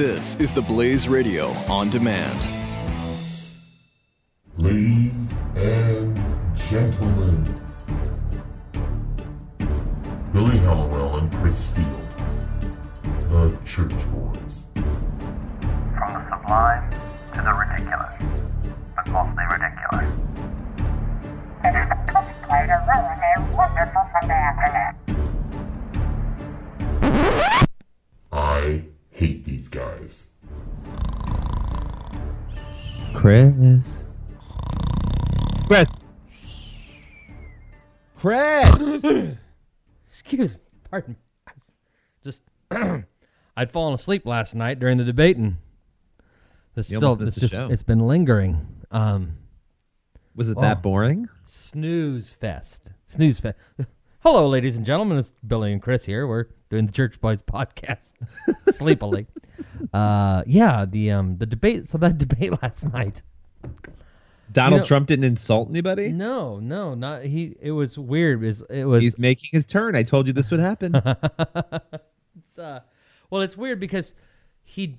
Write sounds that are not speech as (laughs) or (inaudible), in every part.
This is the Blaze Radio on demand. Ladies and gentlemen, Billy Hallowell and Chris Field, the Church Boys. From the sublime to the ridiculous, Chris. Chris. Chris. (clears throat) Excuse, me. pardon. I Just, (clears throat) I'd fallen asleep last night during the debate, and it's You still almost missed it's the just show. it's been lingering. Um, Was it Oh. that boring? snooze fest, snooze fest. (laughs) Hello, ladies and gentlemen. It's Billy and Chris here. We're doing the Church Boys (laughs) podcast, sleepily. Uh, yeah, the um the debate. So that (laughs) debate last night. Donald know- Trump didn't insult anybody. No, no, not he. It was weird. It was, it was He's making his turn. I told you this would happen. (laughs) It's, uh, well, it's weird because he.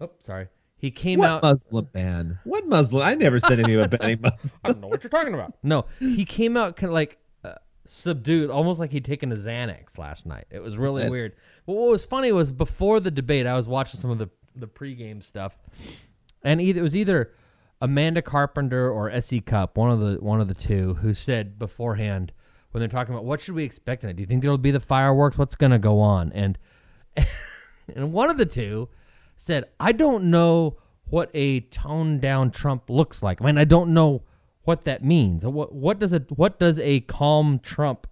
Oh, sorry. He came what out. Muslim ban? What Muslim? I never said anything about banning Muslims. I don't know what you're talking about. No, he came out kind of like subdued, almost like he'd taken a Xanax last night. It was really That- weird. But what was funny was before the debate, I was watching some of the the pregame stuff, and either it was either Amanda Carpenter or S.E. Cupp, one of the one of the two, who said beforehand when they're talking about what should we expect tonight. Do you think there'll be the fireworks? What's going to go on? And (laughs) and one of the two said, I don't know what a toned down Trump looks like. I mean, I don't know what that means. What what does it what does a calm Trump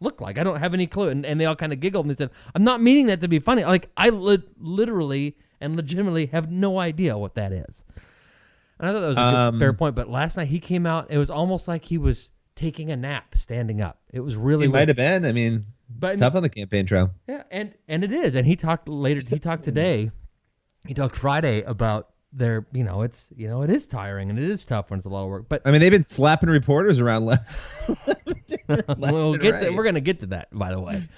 look like? I don't have any clue. And, and they all kind of giggled and they said, I'm not meaning that to be funny. Like I li- literally and legitimately have no idea what that is. And I thought that was a good, Um, fair point. But last night he came out, it was almost like he was taking a nap standing up. It was really He weird. might have been. I mean, But- tough on the campaign trail. Yeah, and and it is. And he talked later. He talked today. He talked Friday about their. You know, it's you know it is tiring and it is tough when it's a lot of work. But I mean, they've been slapping reporters around (laughs) (laughs) left. we'll and get to, we're gonna get to that by the way.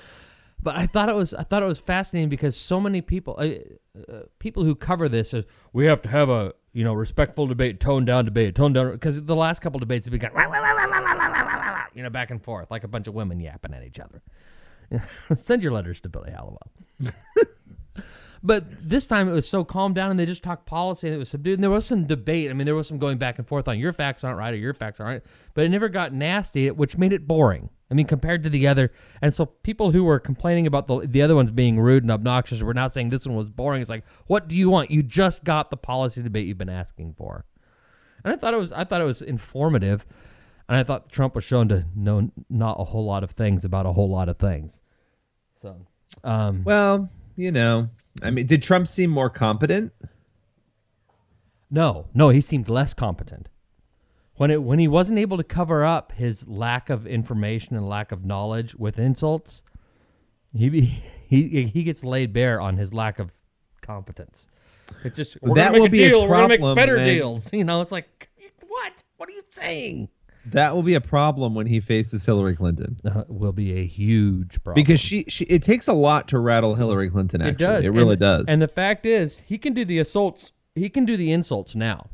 But I thought it was I thought it was fascinating because so many people uh, uh, people who cover this is we have to have a you know respectful debate, toned down debate, toned down because the last couple debates have been kind of you know back and forth like a bunch of women yapping at each other. (laughs) Send your letters to Billy Hallowell. But this time it was so calmed down and they just talked policy and it was subdued. And there was some debate. I mean, there was some going back and forth on your facts aren't right or your facts aren't right. But it never got nasty, which made it boring. I mean, compared to the other. And so people who were complaining about the, the other ones being rude and obnoxious were now saying this one was boring. It's like, what do you want? You just got the policy debate you've been asking for. And I thought it was I thought it was informative. And I thought Trump was shown to know not a whole lot of things about a whole lot of things. So, um, Well, you know, I mean, did Trump seem more competent? No, no, he seemed less competent. When it when he wasn't able to cover up his lack of information and lack of knowledge with insults, he (laughs) he he gets laid bare on his lack of competence. It's just we're That gonna make will a be a deal. we're gonna make better when- deals. (laughs) You know, it's like what? What are you saying? That will be a problem when he faces Hillary Clinton. Uh, will be a huge problem Because she, she, it takes a lot to rattle Hillary Clinton. Actually, It does. It really And- does. And the fact is, he can do the assaults. He can do the insults now.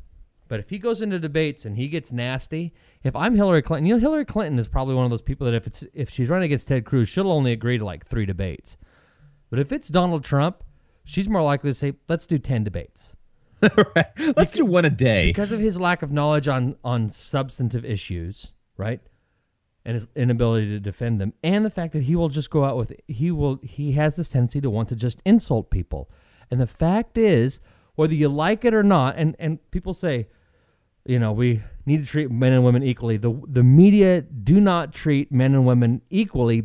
But if he goes into debates and he gets nasty, if I'm Hillary Clinton, you know Hillary Clinton is probably one of those people that if it's if she's running against Ted Cruz, she'll only agree to like three debates. But if it's Donald Trump, she's more likely to say, "Let's do ten debates." (laughs) right. Let's do one a day. because of his lack of knowledge on on substantive issues, right? And his inability to defend them, and the fact that he will just go out with he will he has this tendency to want to just insult people. And the fact is, whether you like it or not, and and people say, you know, we need to treat men and women equally. The the media do not treat men and women equally,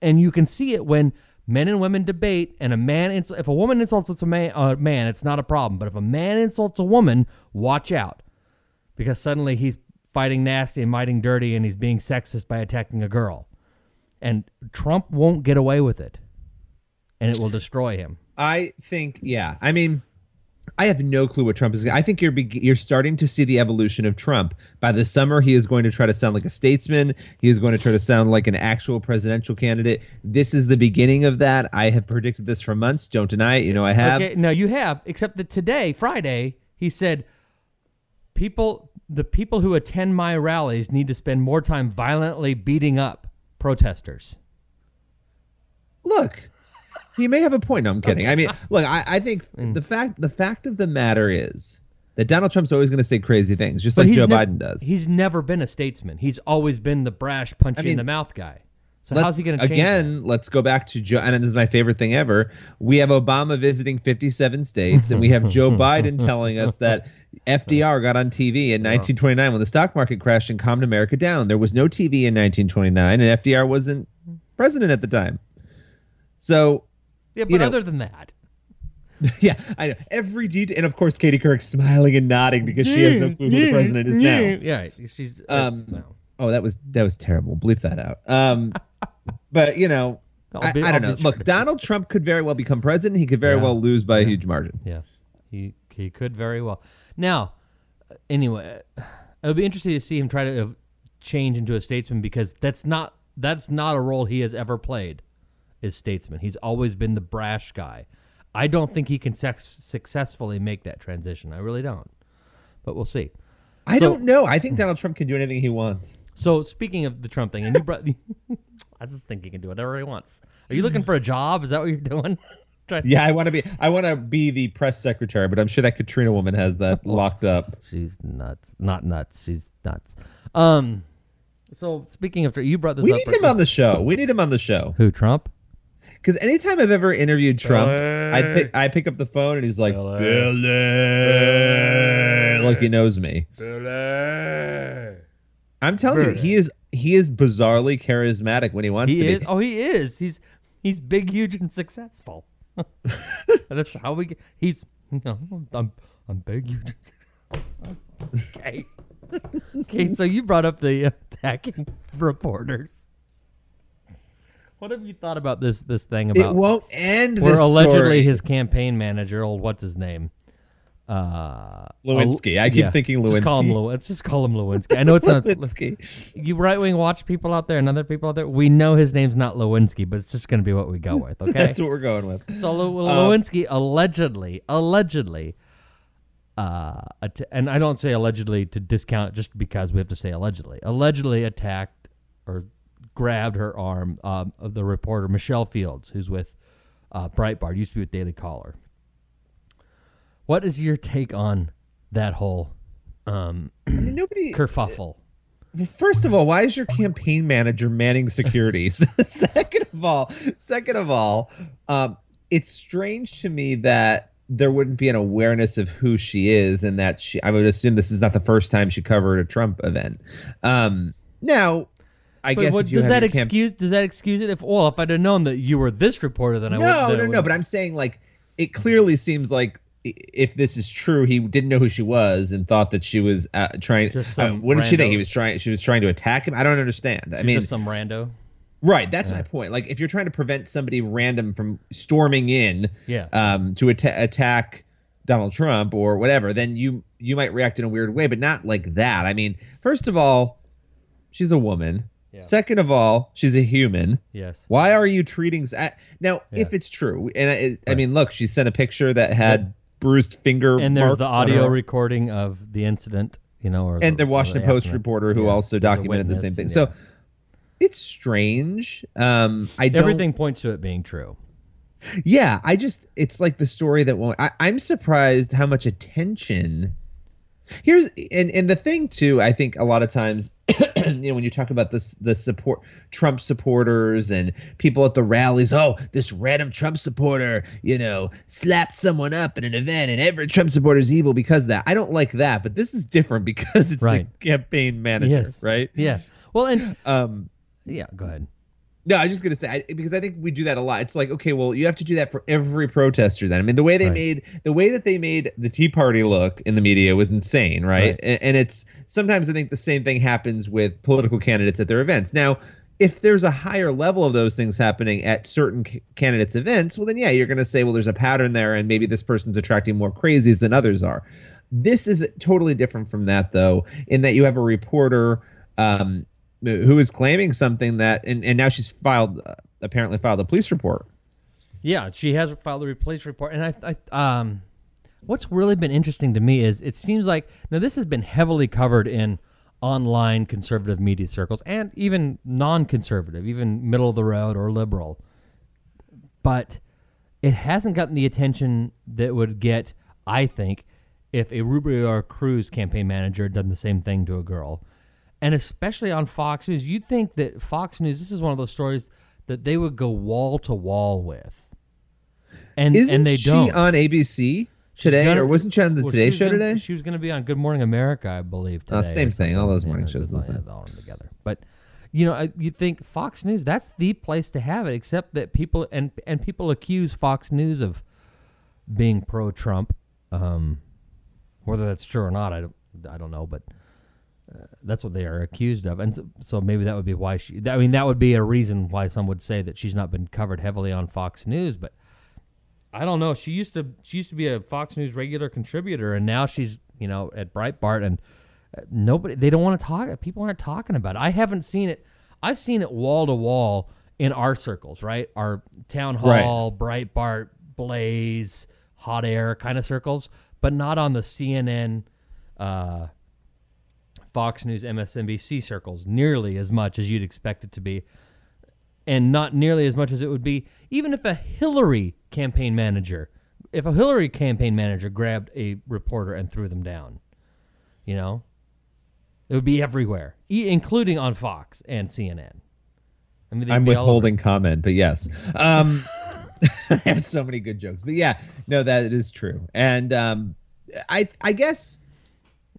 and you can see it when men and women debate and a man if a woman insults a man, a uh, man it's not a problem. But if a man insults a woman watch out. Because suddenly he's fighting nasty and fighting dirty and he's being sexist by attacking a girl. And trump won't get away with it. And it will destroy him. I think, yeah. I mean, I have no clue what Trump is. I think you're be- you're starting to see the evolution of Trump. By the summer, he is going to try to sound like a statesman. He is going to try to sound like an actual presidential candidate. This is the beginning of that. I have predicted this for months. Don't deny it. You know I have. Okay, no, you have, except that today, Friday, he said people the people who attend my rallies need to spend more time violently beating up protesters. Look, he may have a point. No, I'm kidding. I mean, (laughs) look, I, I think mm. the fact the fact of the matter is that Donald Trump's always going to say crazy things, just like Joe nev- Biden does. He's never been a statesman. He's always been the brash punch you in the mouth guy. So how's he going to change again? Let's go back to Joe, and this is my favorite thing ever. We have Obama visiting 57 states, and we have Joe (laughs) Biden telling us that FDR got on TV in 1929 when the stock market crashed and calmed America down. There was no TV in 1929, and FDR wasn't president at the time. So, that? Yeah, but you know- other than that, (laughs) yeah, I know every detail, and of course, Katie Couric smiling and nodding because she has no clue who the president is now. Yeah, she's Um, no. Oh, that was that was terrible. Bleep that out. Um, (laughs) but you know, I, be- I I'll don't know. Look, Donald Trump could very well become president. He could very Yeah. well lose by a huge margin. Yeah, he he could very well. Now, anyway, it would be interesting to see him try to change into a statesman because that's not that's not a role he has ever played. Is statesman. He's always been the brash guy. I don't think he can sex- successfully make that transition. I really don't. But we'll see. I So- don't know. I think Donald Trump can do anything he wants. So speaking of the Trump thing, and you brought, (laughs) I just think he can do whatever he wants. Are you looking for a job? Is that what you're doing? (laughs) Yeah, I want to be. I want to be the press secretary, but I'm sure that Katrina woman has that (laughs) locked up. She's nuts. Not nuts. She's nuts. Um. So speaking of, you brought this We up. need him on the show. We need him on the show Who Trump? Because anytime I've ever interviewed Trump, I pick I pick up the phone and he's like Billy. Billy, like he knows me. I'm telling you, he is he is bizarrely charismatic when he wants He to is. be. Oh, he is. He's he's big, huge, and successful. (laughs) That's how we get. He's. You know, I'm I'm big, huge. Okay. (laughs) okay. So you brought up the attacking reporters. What have you thought about this this thing about? It about? won't end. where this allegedly story. his campaign manager, old what's his name? Uh, Lewinsky. I keep thinking Just call him Lewinsky. Lew- Let's just call him Lewinsky. I know it's not. (laughs) Lewinsky. You right wing watch people out there and other people out there. We know his name's not Lewinsky, but it's just going to be what we go with. (laughs) Okay. That's what we're going with. so Lew- Um, Lewinsky allegedly, allegedly, uh, att- and I don't say allegedly to discount just because we have to say allegedly. Allegedly attacked or grabbed her arm um, of the reporter Michelle Fields, who's with uh, Breitbart, used to be with Daily Caller. What is your take on that whole um, I mean, nobody. kerfuffle? First of all, why is your campaign manager manning securities? (laughs) second of all, second of all, um, it's strange to me that there wouldn't be an awareness of who she is, and that she. I would assume this is not the first time she covered a Trump event. Um, now, I But guess what, does that excuse? Does that excuse it? If well, if I'd have known that you were this reporter, then I would. no, no, no. But I'm saying like it clearly seems like if this is true, he didn't know who she was and thought that she was uh, trying. Just uh, what did she think? He was trying. She was trying to attack him. I don't understand. I mean, just some rando. right. That's my point. Like if you're trying to prevent somebody random from storming in, Yeah. um, to atta- attack Donald Trump or whatever, then you you might react in a weird way, but not like that. I mean, first of all, she's a woman. Yeah. Second of all, she's a human. Yes. Why are you treating now? Yeah. If it's true, and I, I mean, look, she sent a picture that had bruised finger, And there's the audio recording of the incident. You know, or and the, the Washington or Post aftermath. reporter who Yeah. also documented the same thing. So it's strange. Um, I don't. everything points to it being true. Yeah, I just it's like the story that won't. I, I'm surprised how much attention. Here's and and the thing too. I think a lot of times, (clears throat) you know, when you talk about this, the support Trump supporters and people at the rallies. Oh, this random Trump supporter, you know, slapped someone up at an event, and every Trump supporter is evil because of that. I don't like that, but this is different (laughs) because it's Right. the campaign manager, Yes. right? Yeah. Well, and Um, yeah, go ahead. No, I was just gonna say I, because I think we do that a lot. It's like, okay, well, you have to do that for every protester. Then I mean, the way they Right. made the way that they made the Tea Party look in the media was insane, right? Right. And, and it's sometimes I think the same thing happens with political candidates at their events. Now, if there's a higher level of those things happening at certain c- candidates' events, well, then yeah, you're going to say, well, there's a pattern there, and maybe this person's attracting more crazies than others are. This is totally different from that, though, in that you have a reporter um, who is claiming something that, and, and now she's filed, uh, apparently filed a police report. Yeah, she has filed a police report, and I, I, um, what's really been interesting to me is it seems like now this has been heavily covered in online conservative media circles and even non-conservative, even middle of the road or liberal, but it hasn't gotten the attention that would get, I think, if a Rubio or Cruz campaign manager had done the same thing to a girl. And especially on Fox News, you'd think that Fox News, this is one of those stories that they would go wall to wall with. And Isn't and they she don't. on ABC today, gonna- or wasn't she on the well, Today Show gonna- today? She was going to be on Good Morning America, I believe. Today Oh, same thing. All those morning shows the same. all together. But you know, I- you think Fox News that's the place to have it. Except that people and and people accuse Fox News of being pro Trump. Um, whether that's true or not, I don't I don't know, but. Uh, that's what they are accused of, and so, so maybe that would be why she. I mean, that would be a reason why some would say that she's not been covered heavily on Fox News. But I don't know. She used to she used to be a Fox News regular contributor, and now she's you know at Breitbart, and uh, nobody they don't want to talk. People aren't talking about it. I haven't seen it. I've seen it wall to wall in our circles, right? Our town Right. hall, Breitbart, Blaze, hot air kind of circles, but not on the CNN. Uh, Fox News, MSNBC circles nearly as much as you'd expect it to be, and not nearly as much as it would be even if a Hillary campaign manager, if a Hillary campaign manager grabbed a reporter and threw them down, you know, it would be everywhere, e- including on Fox and CNN. I mean, I'm be all over withholding comment, but yes. Um, (laughs) I have so many good jokes, but yeah, no, that is true. And um, I, I guess,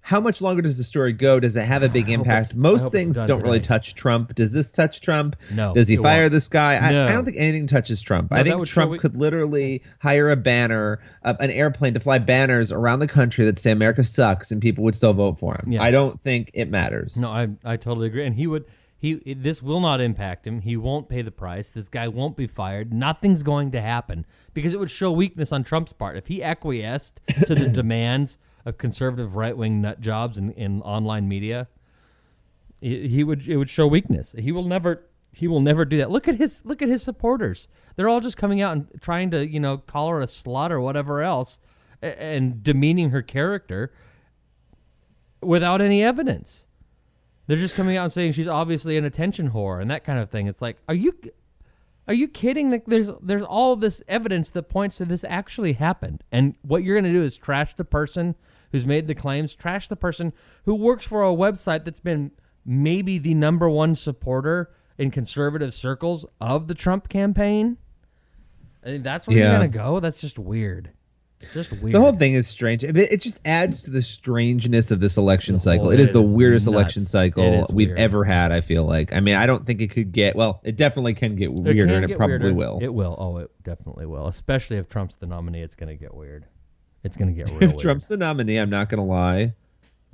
how much longer does the story go? Does it have a big impact? Most things don't really touch Trump. Does this touch Trump? No, Does he fire won't. this guy? I, No. I don't think anything touches Trump. No, I think Trump we- could literally hire a banner, uh, an airplane to fly banners around the country that say America sucks, and people would still vote for him. Yeah. I don't think it matters. No, I I totally agree. And he would he this will not impact him. He won't pay the price. This guy won't be fired. Nothing's going to happen because it would show weakness on Trump's part if he acquiesced to the (coughs) demands of conservative right wing nut jobs in, in online media. He, he would it would show weakness. He will never he will never do that. Look at his look at his supporters. They're all just coming out and trying to you know call her a slut or whatever else, a- and demeaning her character without any evidence. They're just coming out and saying she's obviously an attention whore and that kind of thing. It's like, are you are you kidding? Like there's there's all this evidence that points to this actually happened. And what you're going to do is trash the person who's made the claims, trash the person who works for a website that's been maybe the number one supporter in conservative circles of the Trump campaign. I think that's where Yeah. you're going to go. That's just weird. Just weird. The whole thing is strange. It, it just adds to the strangeness of this election cycle. It is it the is weirdest nuts. election cycle we've weird. ever had. I feel like. I mean, I don't think it could get. Well, it definitely can get It weirder, can and it probably weirder. will. It will. Oh, it definitely will. Especially if Trump's the nominee, it's going to get weird. It's going to get (laughs) real if weird. Trump's the nominee, I'm not gonna lie.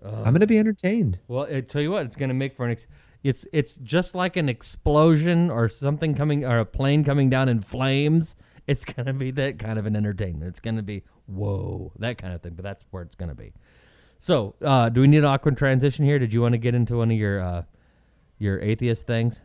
I'm gonna be entertained. well, I tell you what, it's going to make for an. Ex- it's it's just like an explosion or something coming or a plane coming down in flames. It's going to be that kind of an entertainment. It's going to be whoa that kind of thing. But that's where it's going to be. So, uh, do we need an awkward transition here? Did you want to get into one of your uh, your atheist things?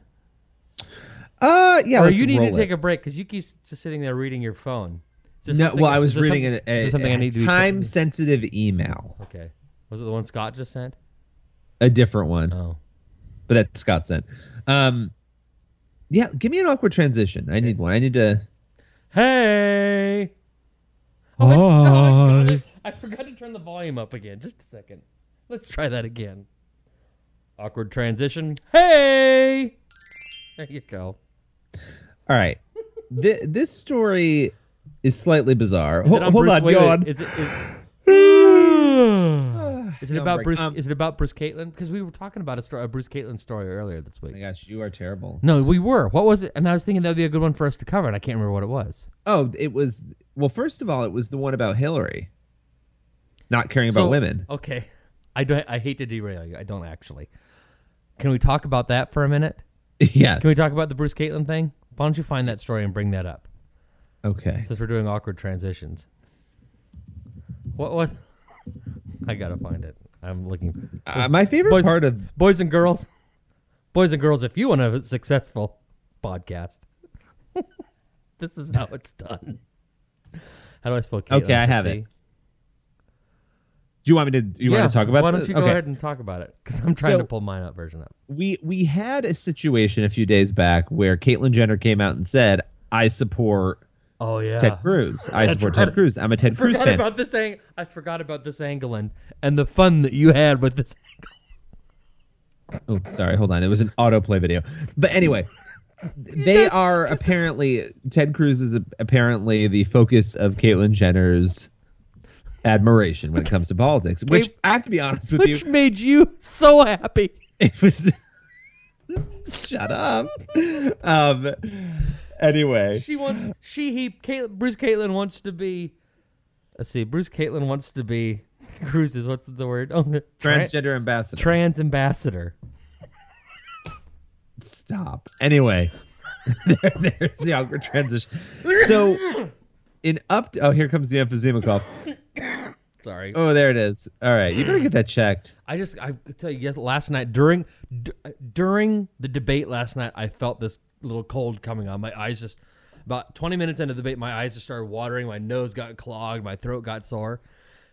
Uh, yeah. or you need to roll take a break because you keep just sitting there reading your phone. No, well, I was reading something- an, is there a, I a need time-sensitive email, Okay. Was it the one Scott just sent? a different one, Oh. but that Scott sent. Um, yeah, give me an awkward transition. I need one. I need to. Hey. Oh, I. I forgot to turn the volume up again. Just a second. Let's try that again. Awkward transition. Hey. There you go. All right. Th- this story is slightly bizarre. Is Ho- on hold Bruce, on, wait, go wait, on. Is it? Is, (sighs) is it No, about break. Bruce? Um, is it about Bruce Caitlyn? Because we were talking about a, story, a Bruce Caitlyn story earlier this Oh week. my gosh, you are terrible. No, we were. What was it? And I was thinking that would be a good one for us to cover, and I can't remember what it was. Oh, it was. Well, first of all, it was the one about Hillary not caring about So- women. Okay, I don't. I hate to derail you. I don't actually. Can we talk about that for a minute? (laughs) yes. Can we talk about the Bruce Caitlyn thing? Why don't you find that story and bring that up? Okay. Since we're doing awkward transitions. What what? (laughs) I gotta find it. I'm looking. Uh, my favorite Boys- part of Boys and girls, boys and girls, if you want a successful podcast, (laughs) this is how it's done. How do I spell Caitlyn? Okay, I have it. Do you want me to? You yeah, want to talk about? Why don't this? you go Okay. ahead and talk about it? Because I'm trying So- to pull mine up version up. we we had a situation a few days back where Caitlyn Jenner came out and said, "I support Oh yeah. Ted Cruz. I That's support right. Ted Cruz. I'm a Ted Cruz forgot fan." about this ang- I forgot about this angle and, and the fun that you had with this. oh, sorry, hold on. It was an autoplay video. But anyway, they are apparently Ted Cruz is a, apparently the focus of Caitlyn Jenner's admiration when it comes to politics. Which Okay. I have to be honest with you. Which you, made you so happy. it was. (laughs) Shut up. Um. Anyway, She wants she he Caitlyn, Bruce Caitlyn wants to be. Let's see. Bruce Caitlyn wants to be (laughs) Cruz is what's the word? Oh, tra- transgender ambassador. trans ambassador. Stop. Anyway, (laughs) there, there's the awkward transition. So, in up. To, oh, here comes the emphysema cough. Sorry. Oh, there it is. All right, you better get that checked. I just I tell you last night during d- during the debate last night I felt this little cold coming on my eyes just about 20 minutes into the debate my eyes just started watering my nose got clogged my throat got sore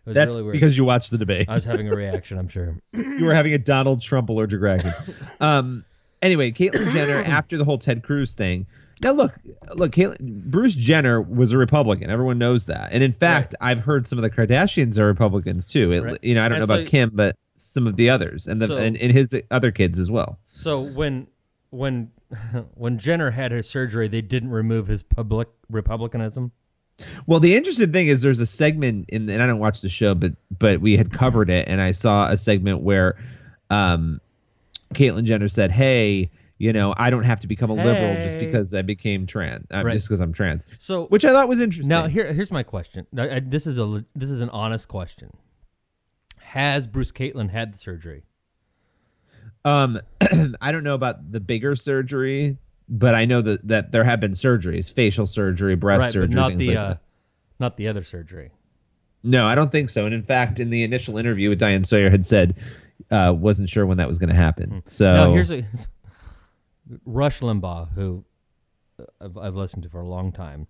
it was That's really weird because you watched the debate. I was having a reaction I'm sure (laughs) you were having a Donald Trump allergic reaction. Um. Anyway, Caitlyn (coughs) Jenner after the whole Ted Cruz thing. Now look, look, Caitlyn, Bruce Jenner was a Republican. Everyone knows that, and in fact, I've heard some of the Kardashians are Republicans too. It- Right. You know, I don't And know so- about Kim, but some of the others, and the So- and, and his other kids as well. so when when (laughs) when Jenner had her surgery they didn't remove his public republicanism Well, the interesting thing is there's a segment in, and I don't watch the show, but but we had covered it, and I saw a segment where, um, Caitlyn Jenner said, "Hey, you know, I don't have to become a liberal just because I became trans, uh, Right. just because I'm trans," so which I thought was interesting. Now here here's my question. Now, I, this is a this is an honest question. Has Bruce Caitlyn had the surgery? um, (clears throat) I don't know about the bigger surgery, but I know that that there have been surgeries, facial surgery, breast right, surgery, not the like uh, that. not the other surgery. No, I don't think so. And in fact, in the initial interview with Diane Sawyer, had said uh, wasn't sure when that was going to happen. So Hmm. Now here's a, (laughs) Rush Limbaugh, who uh, I've, I've listened to for a long time.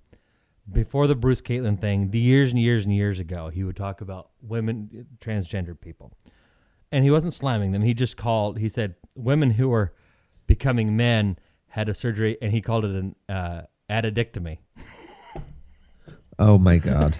Before the Bruce Caitlyn thing, the years and years and years ago, he would talk about women, transgender people, and he wasn't slamming them. He just called. He said women who are becoming men had a surgery, and he called it an uh, addictomy. Oh my god.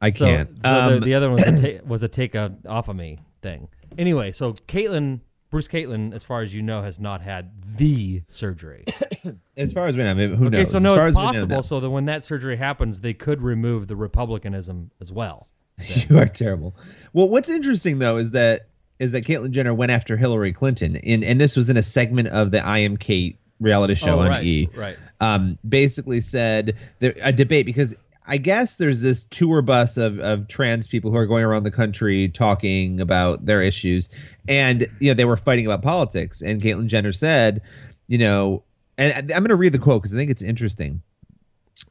I So, can't. so Um, the, the other one was a, ta- (clears throat) was a take a, off of me thing. Anyway, so Caitlyn, Bruce Caitlyn, as far as you know, has not had the surgery. (coughs) as far as we know, maybe, who okay, knows? so As no, far it's know, possible. no. So that when that surgery happens, they could remove the republicanism as well. (laughs) you are terrible. Well, what's interesting though is that is that Caitlyn Jenner went after Hillary Clinton, in, and this was in a segment of the I Am Cait reality show Oh, on right, E. right. Um, basically said there, a debate because I guess there's this tour bus of of trans people who are going around the country talking about their issues, and you know they were fighting about politics, and Caitlyn Jenner said, you know, and I'm going to read the quote because I think it's interesting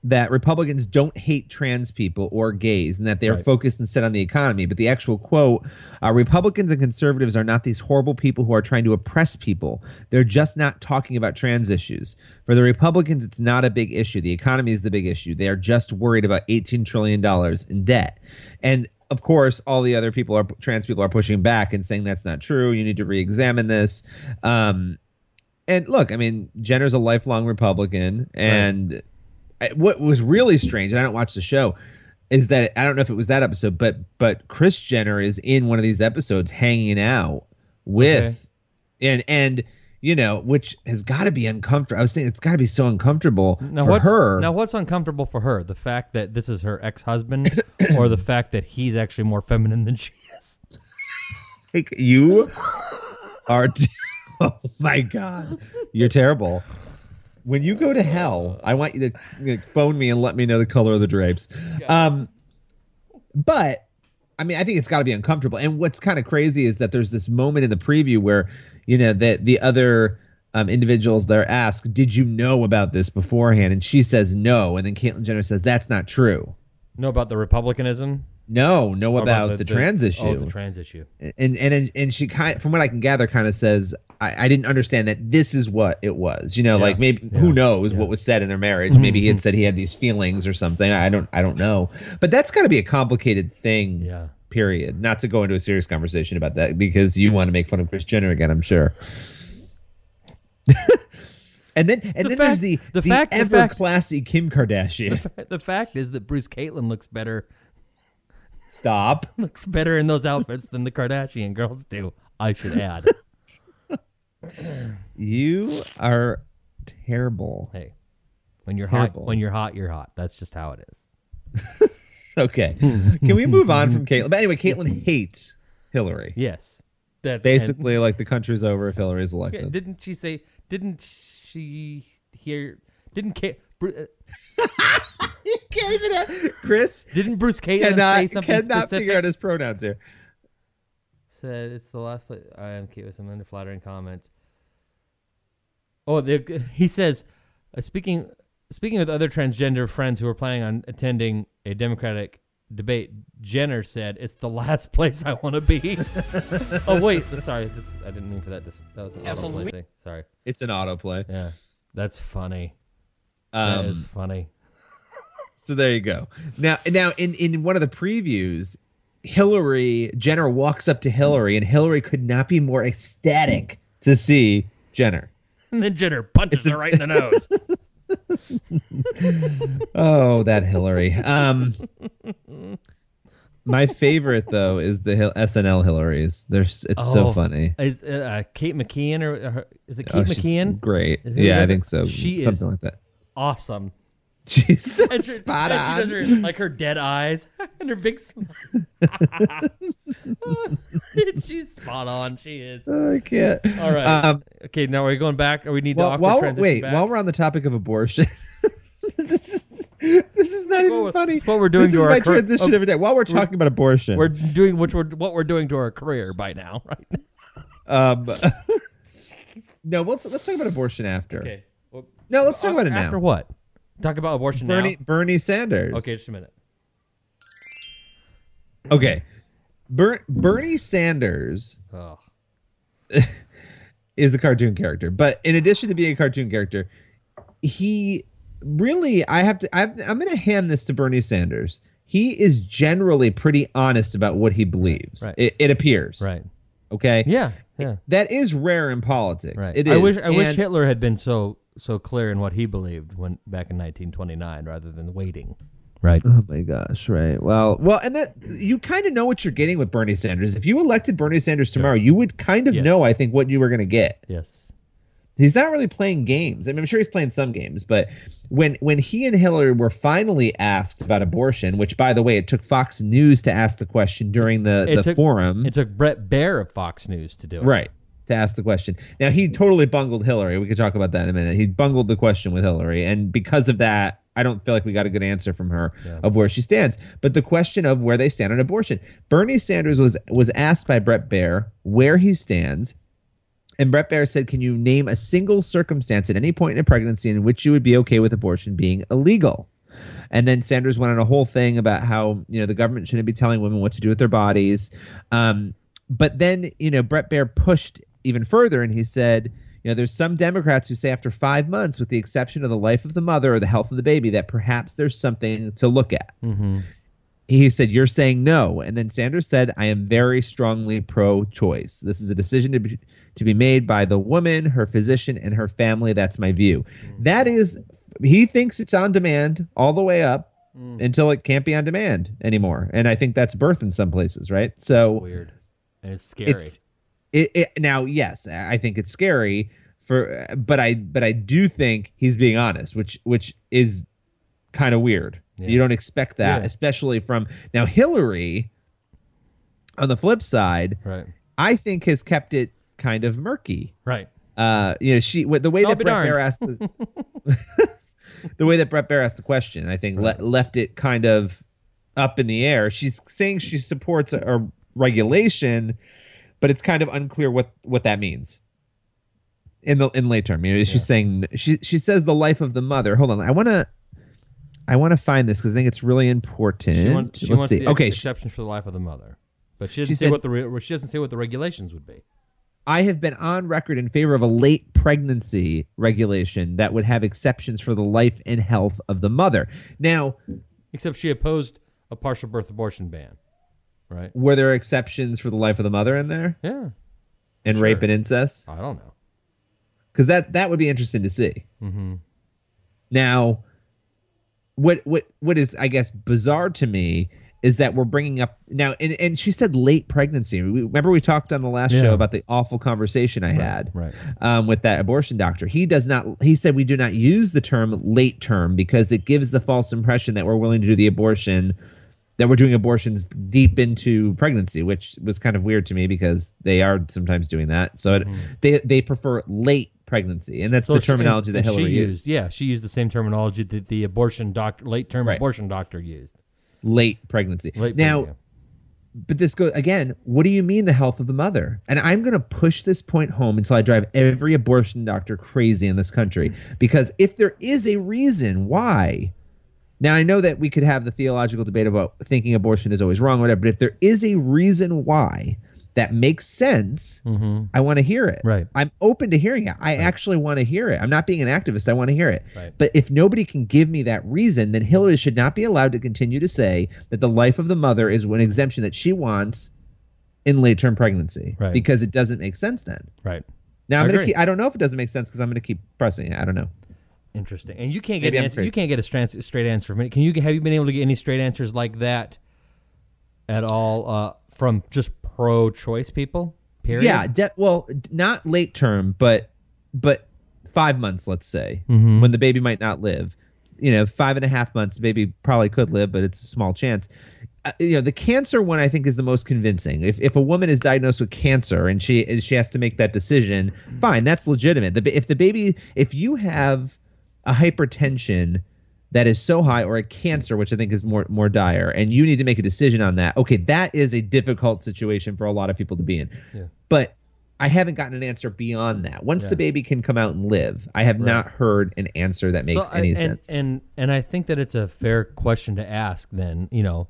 that Republicans don't hate trans people or gays and that they're Right. focused instead on the economy. But the actual quote uh, Republicans and conservatives are not these horrible people who are trying to oppress people. They're just not talking about trans issues. For the Republicans, it's not a big issue. The economy is the big issue. They are just worried about $18 trillion in debt. And of course, all the other people are trans people are pushing back and saying that's not true. You need to re-examine this. Um, and look, I mean, Jenner's a lifelong Republican, and I- what was really strange, I don't watch the show, is that I don't know if it was that episode, but but Kris Jenner is in one of these episodes hanging out with, and and you know, which has got to be uncomfortable. I was thinking it's got to be so uncomfortable Now for what's her. now what's uncomfortable for her? The fact that this is her ex husband, (coughs) or the fact that he's actually more feminine than she is? Like, you are. (laughs) oh my god, you're terrible. When you go to hell, I want you to phone me and let me know the color of the drapes. Um, but I mean, I think it's got to be uncomfortable. And what's kind of crazy is that there's this moment in the preview where, you know, that the other um, individuals they're asked, "Did you know about this beforehand?" and she says no, and then Caitlyn Jenner says that's not true. Know about the Republicanism? No, no Or about, the, trans issue. Oh, the trans issue. and and and she kind from what I can gather kind of says I, I didn't understand that this is what it was you know Yeah, like maybe yeah, who knows yeah. Mm-hmm, what was said in their marriage? Maybe he had said he had these feelings or something. I don't I don't know. But that's got to be a complicated thing Yeah. period. Not to go into a serious conversation about that because you want to make fun of Kris Jenner again I'm sure. (laughs) And then and The then there's the the the, fact- the ever fact- classy Kim Kardashian. (laughs) The fact is that Bruce Caitlyn looks better stop (laughs) looks better in those outfits than the Kardashian girls do. I should add. (laughs) you are terrible hey, when you're Terrible. hot, when you're hot, you're hot. That's just how it is. (laughs) Okay. Can we move on from Caitlyn? But anyway, Caitlyn hates Hillary. Yes, that's Basically, like the country's over if Hillary's and- elected. didn't she say? Didn't she hear? Didn't Bru- uh, can't even have Chris didn't Bruce Caitlyn say cannot, something cannot specific? figure out his pronouns here. Said it's the last place I Am Cait with some unflattering comments. Oh, he says, uh, speaking speaking with other transgender friends who are planning on attending a Democratic debate, Jenner said, "It's the last (laughs) place I want to be." (laughs) oh wait, sorry, that's, I didn't mean for that. To, that was an autoplay thing. Sorry. It's an autoplay. Yeah, that's funny. That is Um, funny. So there you go. Now, now in in one of the previews, Hillary Jenner walks up to Hillary, and Hillary could not be more ecstatic to see Jenner. (laughs) And then Jenner punches her right in the nose. (laughs) Oh, that Hillary. Um, my favorite though is the SNL Hillarys. They're s- it's so Oh, funny. Is uh, Kate McKinnon or, or is it Oh, Kate she's McKinnon? Great. Yeah, I think so. She Something is like that. Awesome. (laughs) She's so And she, spot and on. she does her like her dead eyes (laughs) and her big smile. (laughs) She's spot on. She is. I can't. All right. Um, okay, now are we going back? Or we need to while, wait, back? while we're on the topic of abortion, this is this is not even funny. that's what we're doing This to is our my cur- transition oh, every day. While we're talking about abortion, we're doing which we're what we're doing to our career by now, right? um, no, let's let's talk about abortion after. Okay. Well, No, let's talk about it now. After what? Talk about abortion Bernie Bernie Sanders. Okay, just a minute. Okay. Ber- Bernie Sanders Oh, (laughs) is a cartoon character, but in addition to being a cartoon character, he really I have to I I'm going to hand this to Bernie Sanders. He is generally pretty honest about what he believes. Right. It, it appears. right. Okay. Yeah. Yeah. That is rare in politics. Right. It I wish I wish Hitler had been so so clear in what he believed when back in 1929 rather than waiting. Right. Oh my gosh! Right. Well, well, and that you kind of know what you're getting with Bernie Sanders. If you elected Bernie Sanders tomorrow, you would kind of Yes. know, I think, what you were going to get. Yes. He's not really playing games. I mean, I'm sure he's playing some games, but when when he and Hillary were finally asked about abortion, which by the way, it took Fox News to ask the question during the It the took- forum, It took Bret Baier of Fox News to do it. right? To ask the question. Now he totally bungled Hillary. We could talk about that in a minute. He bungled the question with Hillary, and because of that, I don't feel like we got a good answer from her Yeah. of where she stands. But the question of where they stand on abortion, Bernie Sanders was was asked by Bret Baier where he stands. And Bret Baier said, Can you name a single circumstance at any point in a pregnancy in which you would be okay with abortion being illegal? And then Sanders went on a whole thing about how, you know, the government shouldn't be telling women what to do with their bodies. Um, but then, you know, Bret Baier pushed even further and he said, you know, there's some Democrats who say after five months, with the exception of the life of the mother or the health of the baby, that perhaps there's something to look at Mm-hmm. he said, You're saying no. And then Sanders said, I am very strongly pro choice. This is a decision to be, to be made by the woman, her physician, and her family. That's my view. That is, he thinks it's on demand all the way up until it can't be on demand anymore. And I think that's birth in some places, right? So Weird. And it's scary. it's it, it now yes i think it's scary for but i but i do think he's being honest which which is kind of weird Yeah. you don't expect that Yeah. especially from now hillary on the flip side right. i think has kept it kind of murky Right. uh you know she the way I'll that brett darned. Baier asked the, (laughs) (laughs) the way that brett Baier asked the question i think le- left it kind of up in the air she's saying she supports a, a regulation but it's kind of unclear what what that means in the in late term. You know, she's saying she she says the life of the mother. Hold on, I want to. I want to find this because I think it's really important. She, want, she Let's wants see. okay, exceptions for the life of the mother, but she doesn't She say said- what the re- she doesn't say what the regulations would be. I have been on record in favor of a late pregnancy regulation that would have exceptions for the life and health of the mother. Now, Except she opposed a partial birth abortion ban, right? were there exceptions for the life of the mother in there Yeah, and Sure. rape and incest? I don't know. Because that that would be interesting to see. Mm-hmm. Now, what what what is I guess bizarre to me is that we're bringing up now, and, and she said late pregnancy. Remember we talked on the last Yeah. show about the awful conversation I had Right. um, with that abortion doctor. He does not. He said we do not use the term late term because it gives the false impression that we're willing to do the abortion. That we're doing abortions deep into pregnancy, which was kind of weird to me because they are sometimes doing that. So it, mm-hmm. they they prefer late pregnancy, and that's So the terminology and- that Hillary she used. Yeah, she used the same terminology that the abortion doctor, late term Right. abortion doctor used. Late pregnancy. Late now, pregnancy. but this goes again. What do you mean the health of the mother? And I'm going to push this point home until I drive every abortion doctor crazy in this country. Because if there is a reason why, now I know that we could have the theological debate about thinking abortion is always wrong, whatever. But if there is a reason why that makes sense, I want to hear it. Mm-hmm. Right. I'm open to hearing it. I actually want to hear it. I'm not being an activist. I want to hear it. Right. But if nobody can give me that reason, then Hillary should not be allowed to continue to say that the life of the mother is an exemption that she wants in late term pregnancy. Right. Because it doesn't make sense then. right. Now I I'm gonna keep I don't know if it doesn't make sense because I'm gonna keep pressing it. I don't know. Interesting. And you can't get an answer, you can't get a straight, straight answer from it. Can you have you been able to get any straight answers like that at all uh, from just pro-choice people? Period. Yeah, de- well, not late term, but but five months, let's say, Mm-hmm. when the baby might not live. You know, five and a half months, the baby probably could live, but it's a small chance. Uh, you know, the cancer one I think is the most convincing. If if a woman is diagnosed with cancer and she she has to make that decision, fine, that's legitimate. The, if the baby, if you have a hypertension that is so high or a cancer which i think is more more dire and you need to make a decision on that okay that is a difficult situation for a lot of people to be in Yeah. but i haven't gotten an answer beyond that once Yeah. the baby can come out and live i have not heard an answer that makes So I- any and, sense And and I think that it's a fair question to ask. Then you know,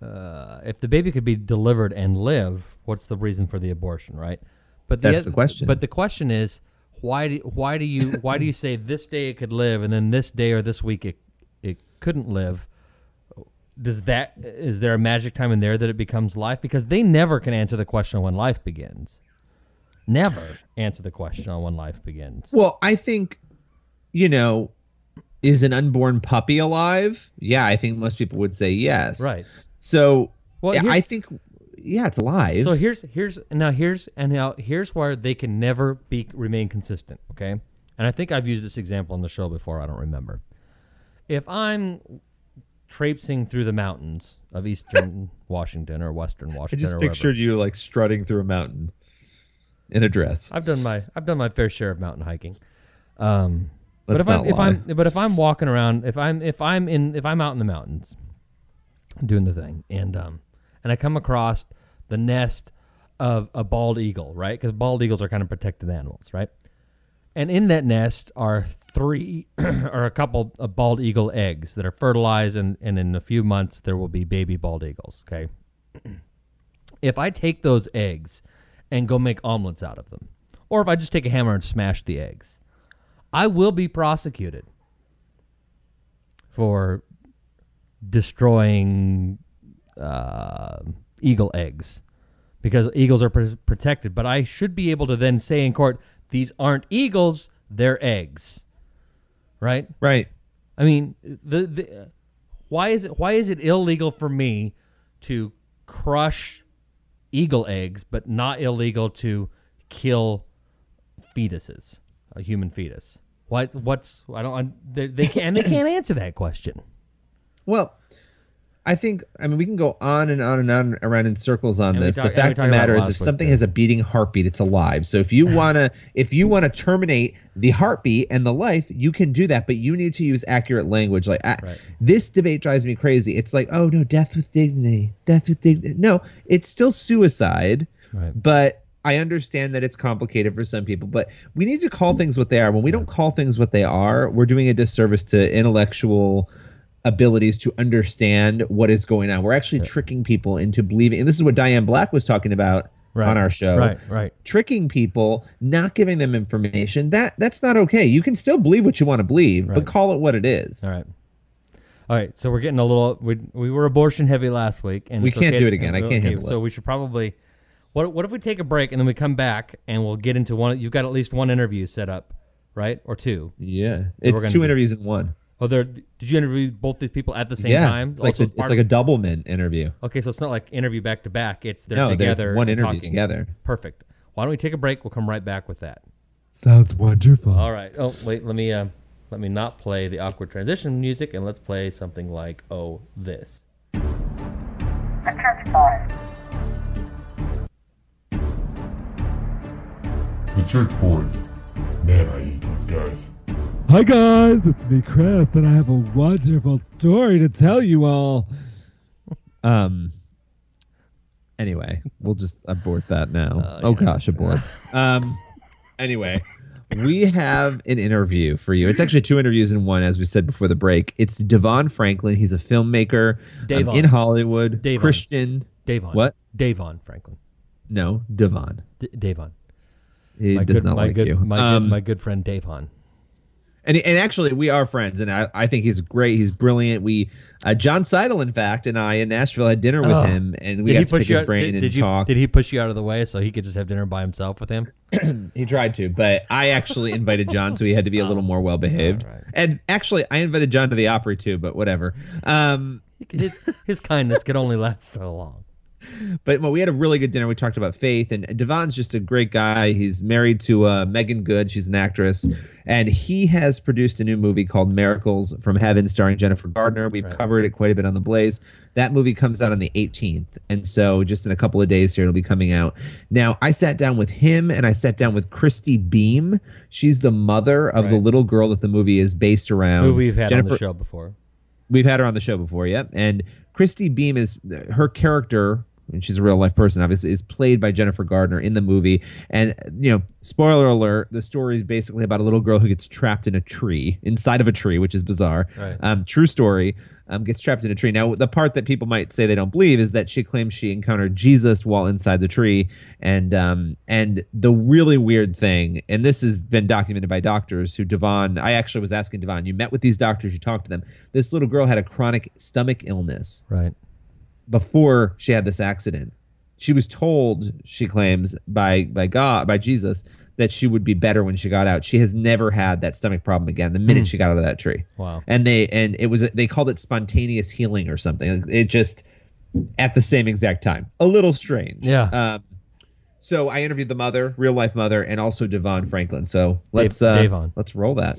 uh, if the baby could be delivered and live, what's the reason for the abortion, right? But That's the question. But the question is, why do why do you why do you say (laughs) this day it could live and then this day or this week it it couldn't live? Does that is there a magic time in there that it becomes life? Because they never can answer the question on when life begins. Never answer the question on when life begins. well i think you know is an unborn puppy alive yeah i think most people would say yes Right. so Well, yeah, i think yeah it's alive So here's here's now here's and now here's where they can never be remain consistent. Okay, and I think I've used this example on the show before. I don't remember. If I'm traipsing through the mountains of eastern (laughs) Washington or western Washington, i just pictured you like strutting through a mountain in a dress I've done my I've done my fair share of mountain hiking. Um, but if I'm if. I'm but if I'm walking around if I'm if I'm in if I'm out in the mountains doing the thing and um and I come across the nest of a bald eagle, right? Because bald eagles are kind of protected animals, right? And in that nest are three (clears throat) or a couple of bald eagle eggs that are fertilized, and, and in a few months there will be baby bald eagles. Okay. (clears throat) if I take those eggs and go make omelets out of them, or if I just take a hammer and smash the eggs, I will be prosecuted for destroying uh, eagle eggs because eagles are pr- protected. But I should be able to then say in court, these aren't eagles, they're eggs. Right? right I mean, the, the why is it why is it illegal for me to crush eagle eggs, but not illegal to kill fetuses, a human fetus? What what's I don't they, they can't they can't answer that question. Well, I think I mean we can go on and on and on around in circles on And this. talk- the fact of the matter is, if something has a beating heartbeat, it's alive. So if you wanna if you wanna terminate the heartbeat and the life, you can do that, but you need to use accurate language. Like I, Right. this debate drives me crazy. It's like, oh no, death with dignity, death with dignity. No, it's still suicide, Right. but I understand that it's complicated for some people, but we need to call things what they are. When we don't call things what they are, we're doing a disservice to intellectual abilities to understand what is going on. We're actually tricking people into believing, and this is what Diane Black was talking about Right. on our show. Right, right. Tricking people, not giving them information. That that's not okay. You can still believe what you want to believe, Right. but call it what it is. All right. All right, so we're getting a little. We, we were abortion heavy last week, and We can't okay- do it again. I can't handle So it. So we should probably. What What if we take a break and then we come back and we'll get into one? You've got at least one interview set up, right, or two? Yeah, it's two do- interviews in one. Oh, there. Did you interview both these people at the same yeah, time? it's like Also, a, it's part like a of- Doublemint interview. Okay, so it's not like interview back to back. It's they're No, there's together. one interview talking. together. Perfect. Why don't we take a break? We'll come right back with that. Sounds wonderful. All right. Oh, wait. Let me uh, let me not play the awkward transition music, and let's play something like oh this. The Church Boys. The Church Boys. Man, I hate these guys. Hi guys, it's me, Chris, and I have a wonderful story to tell you all. Um. Anyway, we'll just abort that now. Uh, oh yes. gosh, abort. (laughs) um. Anyway, we have an interview for you. It's actually two interviews in one, as we said before the break. It's DeVon Franklin. He's a filmmaker um, in Hollywood. Davon. Christian. Davon. What? Davon Franklin. No, DeVon. D- Davon. He My does good, not my like good, you. My, um, good, my good friend Davon. And and actually, we are friends, and I, I think he's great. He's brilliant. We, uh, John Seidel, in fact, and I in Nashville had dinner with Oh. him, and we Did got to pick his Out, brain did, and did you? talk. Did he push you out of the way so he could just have dinner by himself with him? (clears throat) He tried to, but I actually invited John, so he had to be a little more well behaved. Right. And actually, I invited John to the Opry too, but whatever. Um, His his kindness could only last so long. But well, we had a really good dinner. We talked about faith, and DeVon's just a great guy. He's married to uh, Meagan Good. She's an actress, and he has produced a new movie called Miracles from Heaven, starring Jennifer Gardner. We've Right. covered it quite a bit on the Blaze. That movie comes out on the 18th, and so just in a couple of days here, it'll be coming out. Now, I sat down with him, and I sat down with Christy Beam. She's the mother of the little girl that the movie is based around. Who we've had on Jennifer, the show before. We've had her on the show before, yep. And Christy Beam is her character, and she's a real life person, obviously, is played by Jennifer Gardner in the movie. And you know, spoiler alert: the story is basically about a little girl who gets trapped in a tree, inside of a tree, which is bizarre. Right. Um, true story. Um, gets trapped in a tree. Now, the part that people might say they don't believe is that she claims she encountered Jesus while inside the tree, and um, and the really weird thing, and this has been documented by doctors who DeVon. I actually was asking DeVon, you met with these doctors, you talked to them. This little girl had a chronic stomach illness Right. Before she had this accident. She was told, she claims, by by God, by Jesus, that she would be better when she got out. She has never had that stomach problem again. The minute she got out of that tree, Wow. and they and it was they called it spontaneous healing or something. It just at the same exact time, a little strange. Yeah. Um, so I interviewed the mother, real life mother, and also DeVon Franklin. So let's uh, Davon. let's roll that.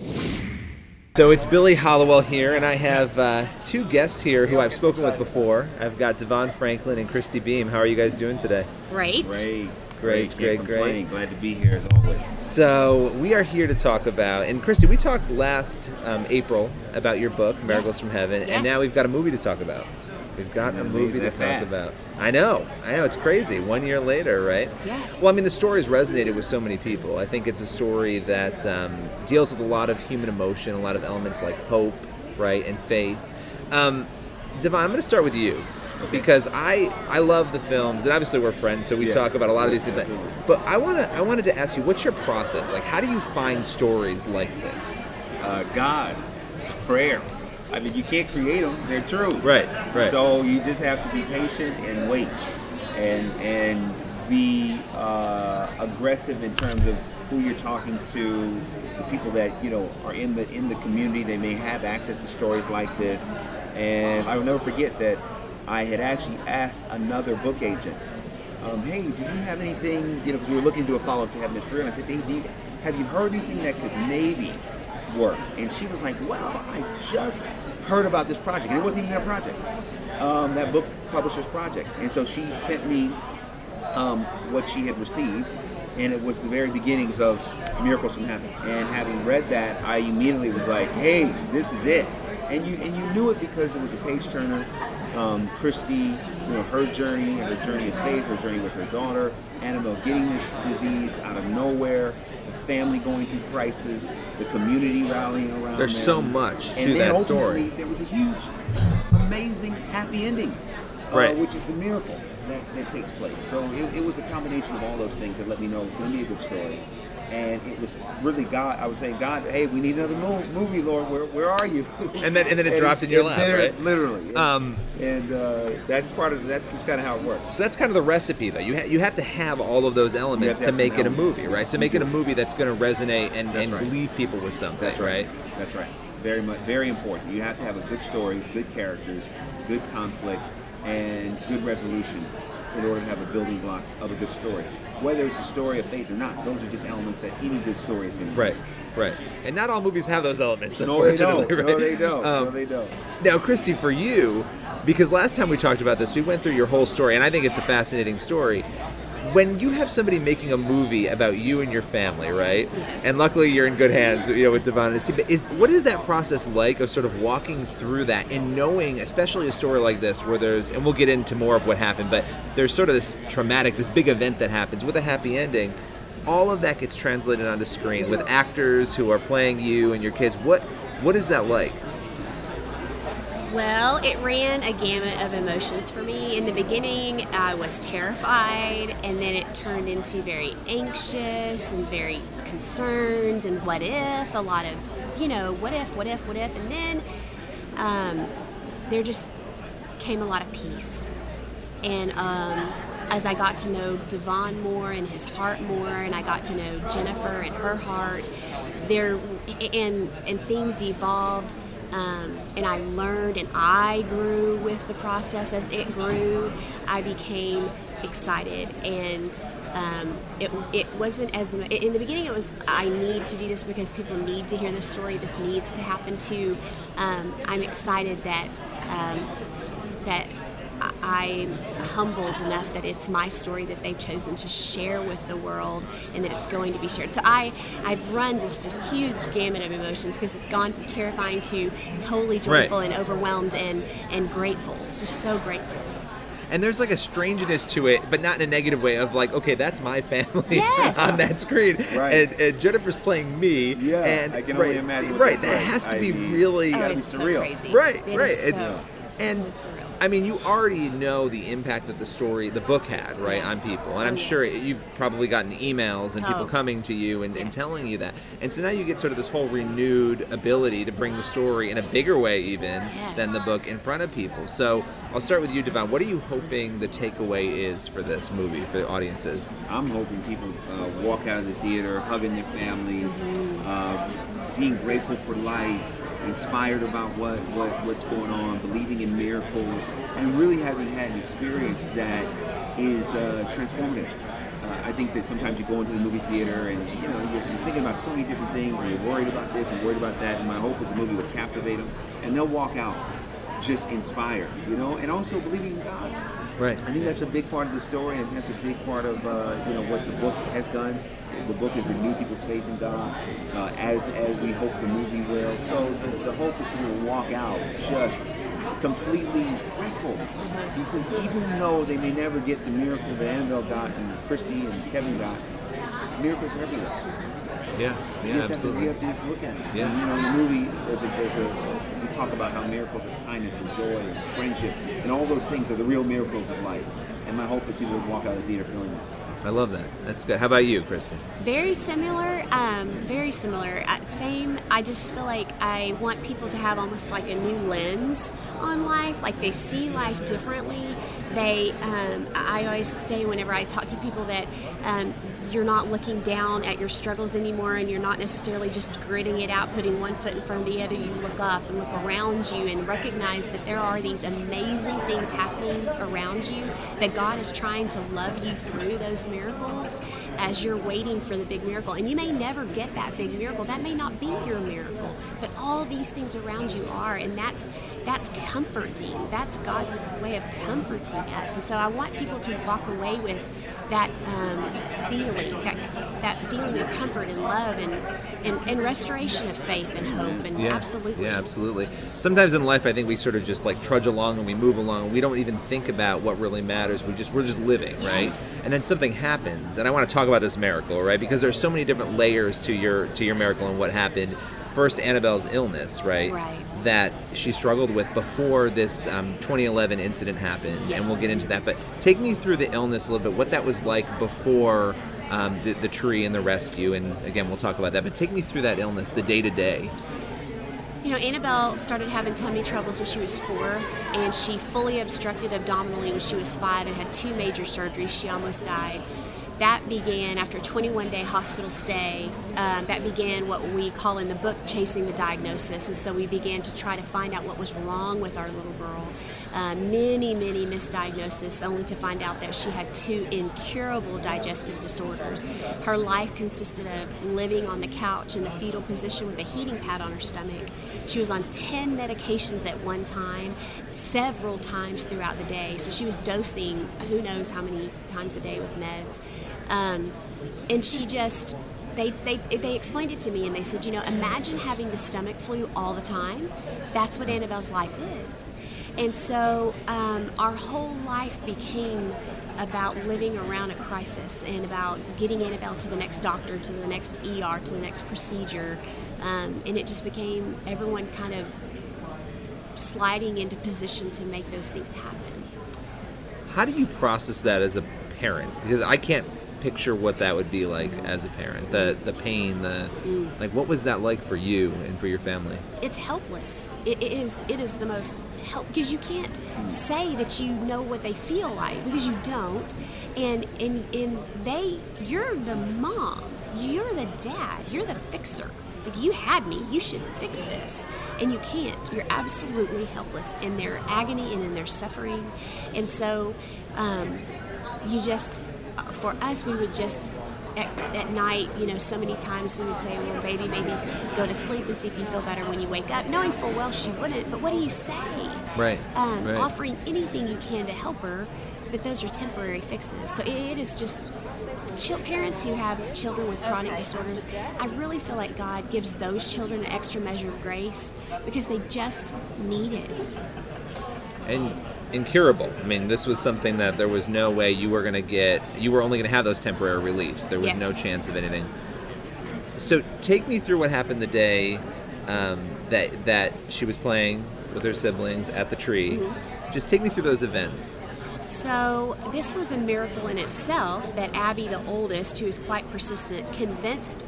So it's Billy Hallowell here, and I have uh, two guests here who I've spoken with before. I've got DeVon Franklin and Christy Beam. How are you guys doing today? Great. Great. Great, great, great. Glad to be here as always. So we are here to talk about, and Christy, we talked last um, April about your book, Miracles Yes. from Heaven, Yes. and now we've got a movie to talk about. We've got a movie to talk fast. about. I know, I know, it's crazy. One year later, right? Yes. Well, I mean, the story's resonated with so many people. I think it's a story that um, deals with a lot of human emotion, a lot of elements like hope, right, and faith. Um, DeVon, I'm going to start with you because I I love the films, and obviously we're friends, so we Yes. talk about a lot of these things. But I want to I wanted to ask you, what's your process? Like, how do you find stories like this? Uh, God, prayer. I mean, you can't create them; they're true. Right, right. So you just have to be patient and wait, and and be uh, aggressive in terms of who you're talking to, the people that you know are in the in the community. They may have access to stories like this, and I will never forget that I had actually asked another book agent um, hey, do you have anything, you know, because we were looking to do a follow-up to Heaven is Real, and I said, hey, do you, have you heard anything that could maybe work? And she was like, well, I just heard about this project, and it wasn't even her project, um, that book publisher's project. And so she sent me um, what she had received, and it was the very beginnings of Miracles from Heaven. And having read that, I immediately was like, hey, this is it. And you and you knew it because it was a page turner. Um, Christy, you know, her journey, her journey of faith, her journey with her daughter, Annabelle getting this disease out of nowhere, the family going through crisis, the community rallying around. There's them. so much to and then that story. There was a huge, amazing happy ending, uh, Right. which is the miracle that, that takes place. So it, it was a combination of all those things that let me know it was going to be a good story. And it was really God. I was saying, God, hey, we need another movie, Lord. Where, where are you? (laughs) And then- and then it dropped in your lap, liter- right? Literally. And, Um, and uh, that's part of that's just kind of how it works. So that's kind of the recipe, though. You ha- you have to have all of those elements to to make it a movie, right? To make it a movie that's going to resonate and, That's and right. leave people with something, That's right. right? That's right. Very much, very important. You have to have a good story, good characters, good conflict, and good resolution in order to have the building blocks of a good story. Whether it's a story of faith or not, those are just elements that any good story is going to. Right, right. And not all movies have those elements, No, they don't. unfortunately, No, right? they don't. Um, no, they don't. Now, Christy, for you, because last time we talked about this, we went through your whole story, and I think it's a fascinating story. When you have somebody making a movie about you and your family, right? Yes. And luckily you're in good hands, you know, with DeVon and his team. But is what is that process like of sort of walking through that and knowing, especially a story like this, where there's, and we'll get into more of what happened, but there's sort of this traumatic, this big event that happens with a happy ending. All of that gets translated onto screen with actors who are playing you and your kids. What what is that like? Well, it ran a gamut of emotions for me. In the beginning, I was terrified, and then it turned into very anxious and very concerned and what if, a lot of, you know, what if, what if, what if. And then um, there just came a lot of peace. And um, as I got to know DeVon more and his heart more, and I got to know Jennifer and her heart, there and and things evolved. Um, and I learned and I grew with the process as it grew. I became excited and um, it, it wasn't as in the beginning it was I need to do this because people need to hear this story this needs to happen to um, I'm excited that um, that I'm humbled enough that it's my story that they've chosen to share with the world and that it's going to be shared. So I, I've run just this huge gamut of emotions because it's gone from terrifying to totally joyful Right. and overwhelmed and, and grateful. Just so grateful. And there's like a strangeness to it, but not in a negative way of like, okay, that's my (laughs) family Yes. on that screen. Right. And, and Jennifer's playing me. Yeah, and I can right, only imagine what Right, that like. has to I be mean, really Oh, gotta be it's so surreal. crazy. Right, It right. is It's so, and so. I mean, you already know the impact that the story, the book had, right, on people. And I'm sure you've probably gotten emails and people Oh. coming to you and, and telling you that. And so now you get sort of this whole renewed ability to bring the story in a bigger way, even than the book, in front of people. So I'll start with you, DeVon. What are you hoping the takeaway is for this movie, for the audiences? I'm hoping people uh, walk out of the theater hugging their families, uh, being grateful for life, inspired about what, what what's going on, believing in miracles, and really having had an experience that is uh, transformative. Uh, I think that sometimes you go into the movie theater and you know you're, you're thinking about so many different things, and you're worried about this and worried about that. And my hope is the movie will captivate them, and they'll walk out just inspired, you know, and also believing in God. Right. I think that's a big part of the story, and that's a big part of uh, you know what the book has done. The book has renewed people's faith in God, uh, as as we hope the movie will. So the, the hope is people will walk out just completely grateful, because even though they may never get the miracle that Annabelle got and Christy and Kevin got, miracles are everywhere. Yeah, You just have to, you have to just look at it. Yeah. And, you know, in the movie, there's a, there's a, we talk about how miracles of kindness and joy and friendship and all those things are the real miracles of life. And my hope is people would walk out of the theater feeling that. I love that. That's good. How about you, Kristen? Very similar, um, very similar. Uh, same. I just feel like I want people to have almost like a new lens on life. Like they see life differently. They, um, I always say whenever I talk to people that um, you're not looking down at your struggles anymore, and you're not necessarily just gritting it out, putting one foot in front of the other. You look up and look around you and recognize that there are these amazing things happening around you. That God is trying to love you through those miracles as you're waiting for the big miracle. And you may never get that big miracle. That may not be your miracle, but all these things around you are. And that's that's comforting. That's God's way of comforting us. And so I want people to walk away with that um, feeling, that, that feeling of comfort and love and, and, and restoration of faith and hope. And Yeah. absolutely. Yeah, absolutely. Sometimes in life, I think we sort of just like trudge along and we move along. And We don't even think about what really matters. We just we're just living, Yes. right? And then something happens, and I want to talk about this miracle, right? Because there's so many different layers to your to your miracle and what happened. First, Annabelle's illness, right? Right. That she struggled with before this um, 2011 incident happened, and we'll get into that. But take me through the illness a little bit. What that was like before. Um, the, the tree and the rescue, and again, we'll talk about that. But take me through that illness, the day to day. You know, Annabelle started having tummy troubles when she was four, and she fully obstructed abdominally when she was five and had two major surgeries. She almost died. That began after a 21 day hospital stay. Um, that began what we call in the book chasing the diagnosis. And so we began to try to find out what was wrong with our little girl. Uh, many, many misdiagnoses, only to find out that she had two incurable digestive disorders. Her life consisted of living on the couch in the fetal position with a heating pad on her stomach. She was on 10 medications at one time, several times throughout the day. So she was dosing who knows how many times a day with meds. Um, and she just they, they they explained it to me and they said, you know, imagine having the stomach flu all the time. That's what Annabelle's life is. And so um, our whole life became about living around a crisis and about getting Annabelle to the next doctor, to the next ER, to the next procedure. Um, and it just became everyone kind of sliding into position to make those things happen. How do you process that as a parent? Because I can't picture what that would be like as a parent. The the pain, the like what was that like for you and for your family? it's helpless. It, it is it is the most help because you can't say that you know what they feel like because you don't, and and and they you're the mom, you're the dad, you're the fixer. Like you had me, you should fix this, and you can't. You're absolutely helpless in their agony and in their suffering, and so um, you just for us we would just at, at night, you know, so many times we would say, well, baby, maybe go to sleep and see if you feel better when you wake up, knowing full well she wouldn't. But what do you say? Right, Um, right. Offering anything you can to help her, but those are temporary fixes. So it, it is just. Chil- parents who have children with chronic disorders, I really feel like God gives those children an extra measure of grace because they just need it. And incurable. I mean, this was something that there was no way you were going to get. You were only going to have those temporary reliefs. There was no chance of anything. So take me through what happened the day um, that that she was playing with her siblings at the tree. Just take me through those events. So, this was a miracle in itself that Abby, the oldest, who is quite persistent, convinced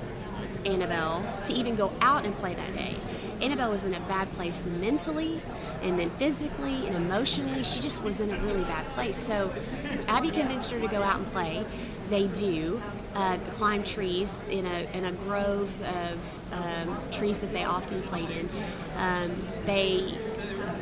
Annabelle to even go out and play that day. Annabelle was in a bad place mentally and then physically and emotionally. She just was in a really bad place. So, Abby convinced her to go out and play. They do. Uh, climb trees in a, in a grove of um, trees that they often played in. Um, they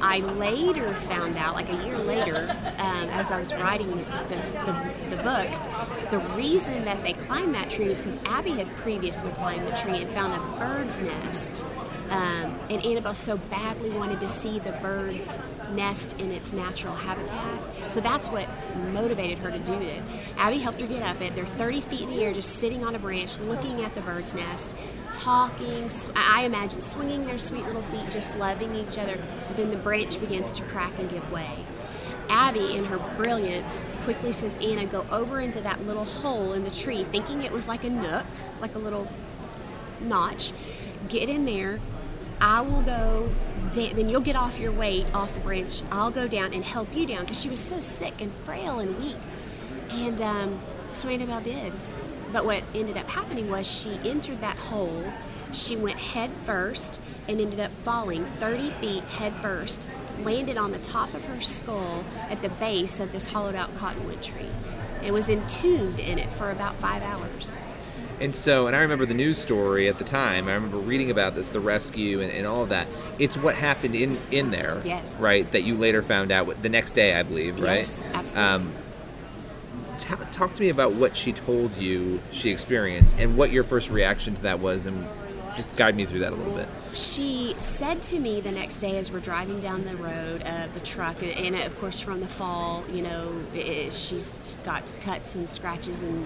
I later found out, like a year later, um, as I was writing this, the, the book, the reason that they climbed that tree was because Abby had previously climbed the tree and found a bird's nest. Um, and Annabelle so badly wanted to see the bird's nest in its natural habitat. So that's what motivated her to do it. Abby helped her get up it. They're 30 feet in the air, just sitting on a branch, looking at the bird's nest, talking. I imagine swinging their sweet little feet, just loving each other. Then the branch begins to crack and give way. Abby, in her brilliance, quickly says, Anna, go over into that little hole in the tree, thinking it was like a nook, like a little notch. Get in there. I will go down. Then you'll get off your weight off the branch. I'll go down and help you down because she was so sick and frail and weak. And um, so Annabelle did. But what ended up happening was she entered that hole. She went head first and ended up falling 30 feet head first, landed on the top of her skull at the base of this hollowed out cottonwood tree. It was entombed in it for about five hours. And so, and I remember the news story at the time. I remember reading about this, the rescue, and, and all of that. It's what happened in in there, Yes. right? That you later found out the next day, I believe, right? Yes, absolutely. Um, t- talk to me about what she told you she experienced, and what your first reaction to that was, and just guide me through that a little bit. She said to me the next day as we're driving down the road of the truck, and, and of course from the fall, you know, it, she's got cuts and scratches and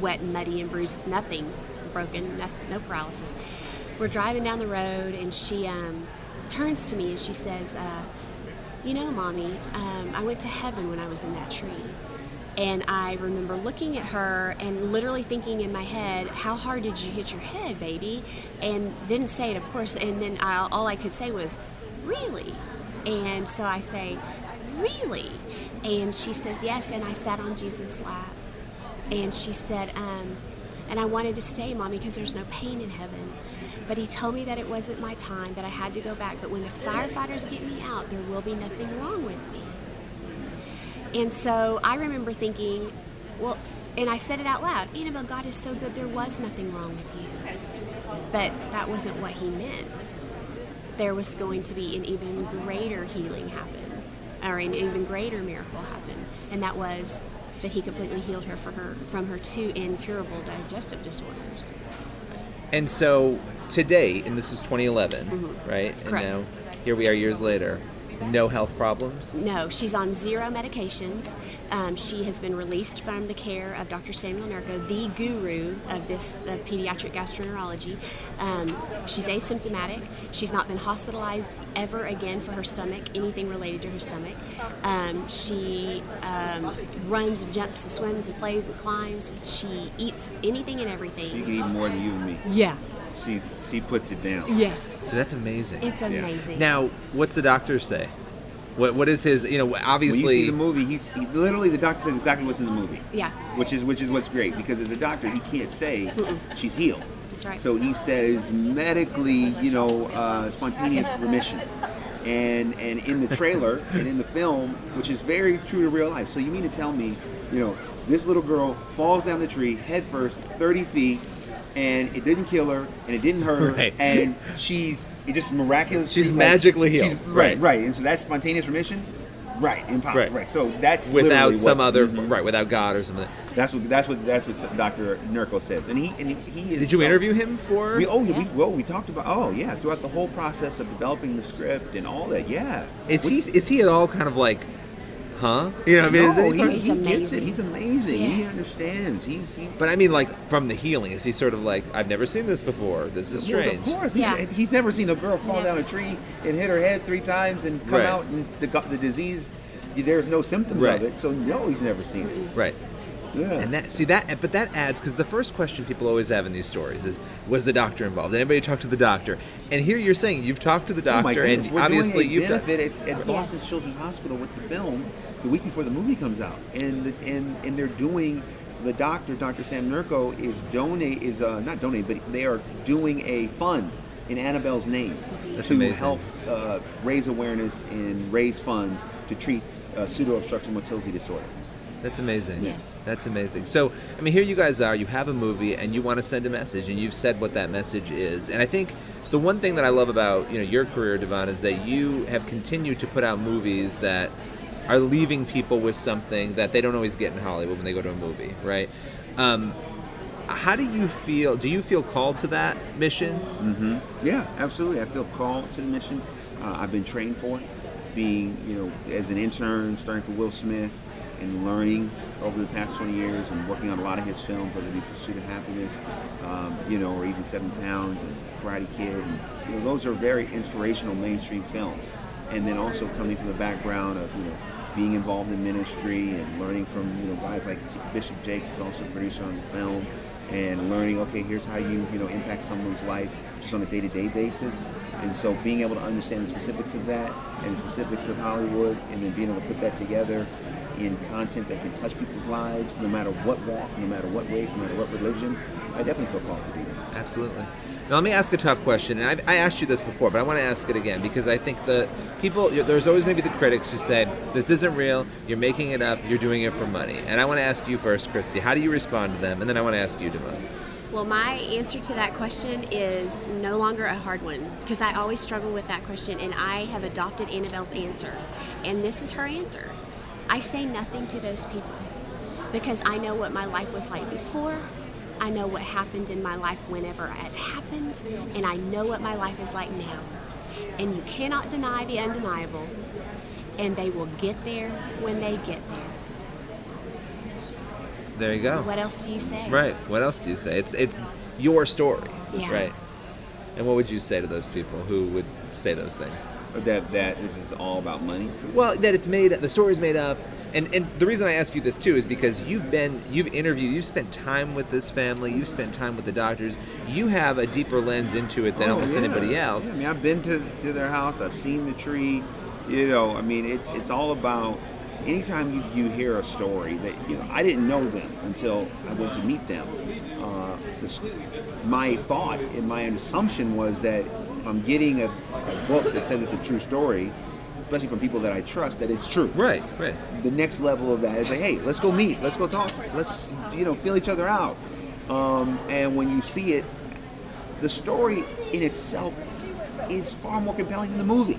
wet and muddy and bruised, nothing broken, no, no paralysis. We're driving down the road, and she um, turns to me and she says, uh, "You know, mommy, um, I went to heaven when I was in that tree." And I remember looking at her and literally thinking in my head, "How hard did you hit your head, baby?" And didn't say it, of course. And then I, all I could say was, "Really?" And so I say, "Really?" And she says, "Yes." And I sat on Jesus' lap, and she said, um, "And I wanted to stay, mommy, because there's no pain in heaven." But he told me that it wasn't my time, that I had to go back. But when the firefighters get me out, there will be nothing wrong with me. And so I remember thinking, well, and I said it out loud Annabelle, God is so good, there was nothing wrong with you. But that wasn't what he meant. There was going to be an even greater healing happen, or an even greater miracle happen. And that was that he completely healed her, for her from her two incurable digestive disorders. And so today, and this was 2011, right? Mm-hmm. Correct. And now here we are years later. No health problems. No, she's on zero medications. Um, she has been released from the care of Dr. Samuel Nurko, the guru of this of pediatric gastroenterology. Um, she's asymptomatic. She's not been hospitalized ever again for her stomach, anything related to her stomach. Um, she um, runs, and jumps, and swims, and plays and climbs. She eats anything and everything. She can eat more than you and me. yeah. She's she puts it down. Yes. So that's amazing. It's amazing. Now, what's the doctor say? What what is his? You know, When you obviously. see the movie, he's he, literally the doctor says exactly what's in the movie. Yeah. Which is which is what's great because as a doctor he can't say she's healed. That's right. So he says medically, you know, uh, spontaneous remission. And and in the trailer (laughs) and in the film, which is very true to real life. So you mean to tell me, you know, this little girl falls down the tree head first, 30 feet, and it didn't kill her and it didn't hurt her, Right. and she's it just miraculously She's like- magically healed. she's- right, Right. right. And so that's spontaneous remission. Right, impossible. Right. Right. So that's without some what- other Mhm. right without God or something. That's what that's what that's what Dr. Nurko said, and he and he is. Did you so- interview him for? We oh we well we talked about oh yeah throughout the whole process of developing the script and all that yeah. Is We- he is he at all kind of like, huh? You know, what I mean, is no, he, he, part- he gets it. He's amazing. Yes. He understands. He's he. but I mean, like from the healing, is he sort of like, I've never seen this before. This is Well, strange. of course, Yeah. he, he's never seen a girl fall Never. down a tree and hit her head three times and come Right. out and the, the disease. There's no symptoms Right. of it, so no, he's never seen it. Right. Yeah. And that see that, but that adds because the first question people always have in these stories is, was the doctor involved? Did anybody talk to the doctor? And here you're saying you've talked to the Oh my doctor, goodness, and we're obviously doing a you've done. benefit at, at Boston Children's Hospital with the film the week before the movie comes out, and the, and and they're doing the doctor, Dr. Sam Nurko, is donate is uh, not donate, but they are doing a fund in Annabelle's name That's to amazing. help uh, raise awareness and raise funds to treat uh, pseudo obstructive motility disorder. That's amazing. Yes. That's amazing. So, I mean, here you guys are. You have a movie, and you want to send a message, and you've said what that message is. And I think the one thing that I love about you know your career, DeVon, is that you have continued to put out movies that are leaving people with something that they don't always get in Hollywood when they go to a movie, right? Um, how do you feel? Do you feel called to that mission? hmm Yeah, absolutely. I feel called to the mission. Uh, I've been trained for it. Being, you know, as an intern, starting for Will Smith, and learning over the past 20 years, and working on a lot of his films, whether it be Pursuit of Happyness, um, you know, or even Seven Pounds and Karate Kid. And, you know, those are very inspirational mainstream films. And then also coming from the background of, you know, being involved in ministry and learning from, you know, guys like Bishop Jakes, who's also a producer on the film, and learning, okay, here's how you, you know, impact someone's life just on a day-to-day basis. And so being able to understand the specifics of that and the specifics of Hollywood and then being able to put that together in content that can touch people's lives, no matter what walk, no matter what race, no matter what religion, I definitely feel called to do that. Absolutely. Now, let me ask a tough question, and I've, I asked you this before, but I want to ask it again because I think the people, there's always going to be the critics who say, this isn't real, you're making it up, you're doing it for money. And I want to ask you first, Christy, how do you respond to them? And then I want to ask you, DeVon. Well, my answer to that question is no longer a hard one because I always struggle with that question, and I have adopted Annabelle's answer. And this is her answer I say nothing to those people because I know what my life was like before I know what happened in my life whenever it happened, and I know what my life is like now. And you cannot deny the undeniable, and they will get there when they get there. There you go. What else do you say? Right. What else do you say? It's it's your story. Yeah. Right. And what would you say to those people who would say those things? That that this is all about money. Well, that it's made the story's made up. And and the reason I ask you this too is because you've been you've interviewed, you've spent time with this family, you've spent time with the doctors. You have a deeper lens into it than Oh, almost yeah. anybody else. Yeah, I mean, I've been to, to their house. I've seen the tree. You know, I mean, it's it's all about. Anytime you, you hear a story that you know, I didn't know them until I went to meet them. Uh, my thought and my assumption was that I'm getting a, a book that says it's a true story, especially from people that I trust, that it's true. Right, right. The next level of that is like, hey, let's go meet, let's go talk, let's you know feel each other out. Um, and when you see it, the story in itself is far more compelling than the movie.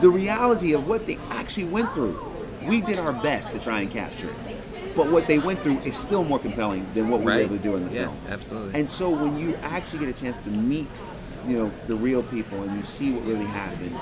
The reality of what they actually went through, we did our best to try and capture it. But what they went through is still more compelling than what we were able to do in the Yeah, film. absolutely. And so when you actually get a chance to meet, you know, the real people and you see what really happened,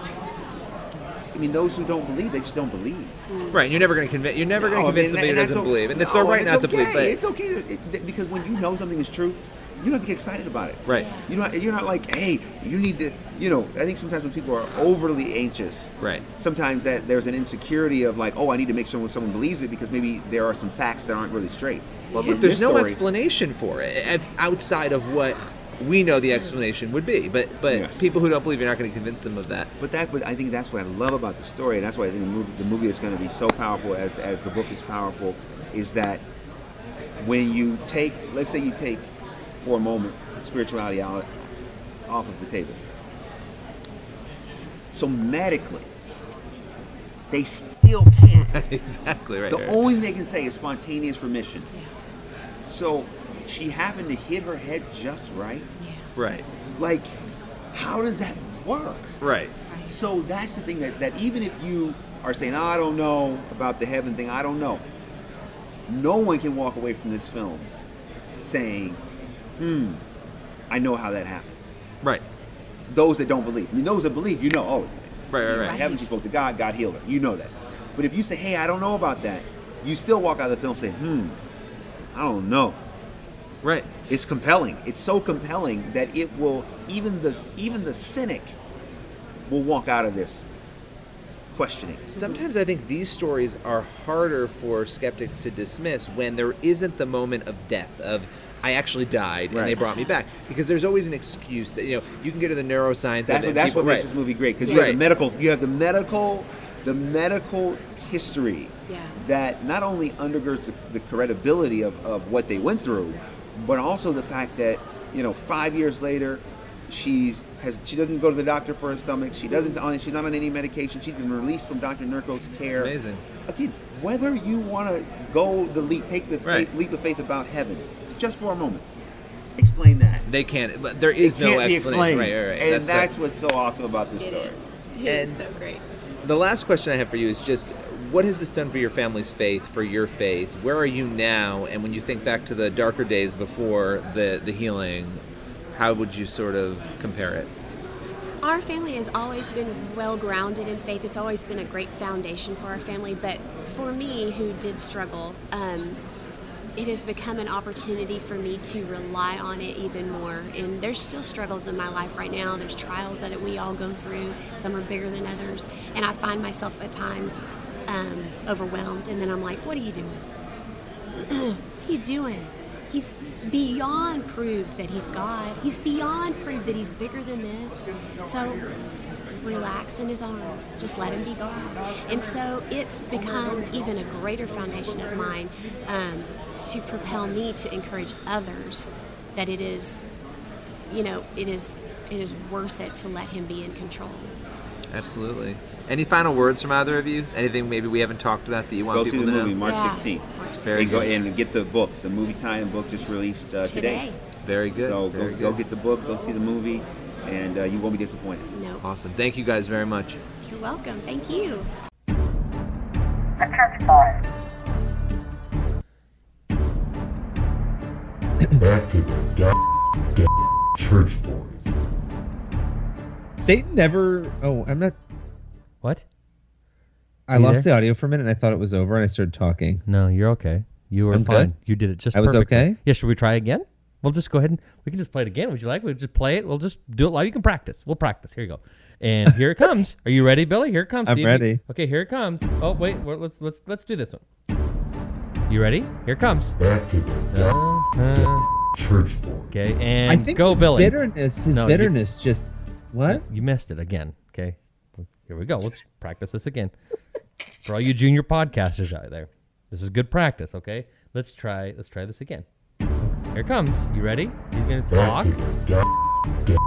I mean, those who don't believe, they just don't believe. Mm. Right. You're never going to convince. You're never going No, to I mean, convince somebody who doesn't believe, and it's no, their right not to believe. okay. But it's okay to- it- because when you know something is true, you don't have to get excited about it. Right. You know, you're not like, hey, you need to. You know, I think sometimes when people are overly anxious, Right. Sometimes that there's an insecurity of like, oh, I need to make sure someone believes it because maybe there are some facts that aren't really straight. Well, look, there's no story- explanation for it outside of what we know the explanation would be. But but Yes. people who don't believe, you're not going to convince them of that. But that, but I think that's what I love about the story, and that's why I think the movie, the movie is going to be so powerful as as the book is powerful, is that when you take, let's say you take for a moment spirituality out off of the table. Somatically, they still can't. (laughs) exactly right. The right. only thing they can say is spontaneous remission. So she happened to hit her head just right. right. Like, how does that work? Right. So that's the thing that, that even if you are saying, "Oh, I don't know about the heaven thing, I don't know, no one can walk away from this film saying, hmm, I know how that happened. Right. Those that don't believe. I mean, those that believe, you know, oh, Right. Right. Right. heaven, she spoke to God, God healed her. You know that. But if you say, hey, I don't know about that, you still walk out of the film saying, hmm, I don't know. Right. It's compelling. It's so compelling that it will even the even the cynic will walk out of this questioning. Sometimes I think these stories are harder for skeptics to dismiss when there isn't the moment of death of I actually died and they brought me back because there's always an excuse that you know you can get to the neuroscience. That's of it, what, that's people- what makes right. this movie great because you have the medical you have the medical the medical history Yeah. that not only undergirds the, the credibility of, of what they went through, but also the fact that you know five years later she's has she doesn't go to the doctor for her stomach. She doesn't on she's not on any medication. She's been released from Dr. Nurko's care. amazing. Again, whether you want to go the leap, take the Right. faith, leap of faith about heaven, just for a moment, explain that. They can't. But there is it no can't explanation. explained. Right. Right. Right. And the- that's, what's so awesome about this It story. is. It is And- so great. The last question I have for you is just what has this done for your family's faith, for your faith? Where are you now? And when you think back to the darker days before the, the healing, how would you sort of compare it? Our family has always been well grounded in faith. It's always been a great foundation for our family. But for me, who did struggle, um, it has become an opportunity for me to rely on it even more. And there's still struggles in my life right now. There's trials that we all go through. Some are bigger than others. And I find myself at times um, overwhelmed. And then I'm like, what are you doing? (clears throat) what are you doing? He's beyond proved that he's God. He's beyond proved that he's bigger than this. So relax in his arms. Just let him be God. And so it's become even a greater foundation of mine um, to propel me to encourage others that it is, you know, it is it is worth it to let him be in control. Absolutely. Any final words from either of you? Anything maybe we haven't talked about that you want Go see people the to movie know? March Yeah. 16th. March Very And go and get the book. The movie tie-in book just released uh, today. Today. Very good. So Very go, go get the book. Go see the movie, and uh, you won't be disappointed. No. Awesome. Thank you guys very much. You're welcome. Thank you. The Church Boys. Back to the god church boys. Satan never. Oh, I'm not. What? I You lost there? the audio for a minute and I thought it was over and I started talking. No, you're okay. You were I'm fine. good? You did it just I was perfectly. okay? Yeah, should we try again? We'll just go ahead and we can just play it again. Would you like? We'll just play it. We'll just do it live. You can practice. We'll practice. Here you go. And here it comes. (laughs) Are you ready, Billy? Here it comes. I'm See if you- ready. okay, here it comes. Oh wait, well, let's let's let's do this one. You ready? Here it comes. Back to the Uh, uh, church boys. okay, and I think go, his Billy. bitterness, his No, you- bitterness just. What? You missed it again. Okay, here we go. Let's practice this again. For all you junior podcasters out there, this is good practice. Okay, let's try. Let's try this again. Here it comes. You ready? You're gonna Back talk, to the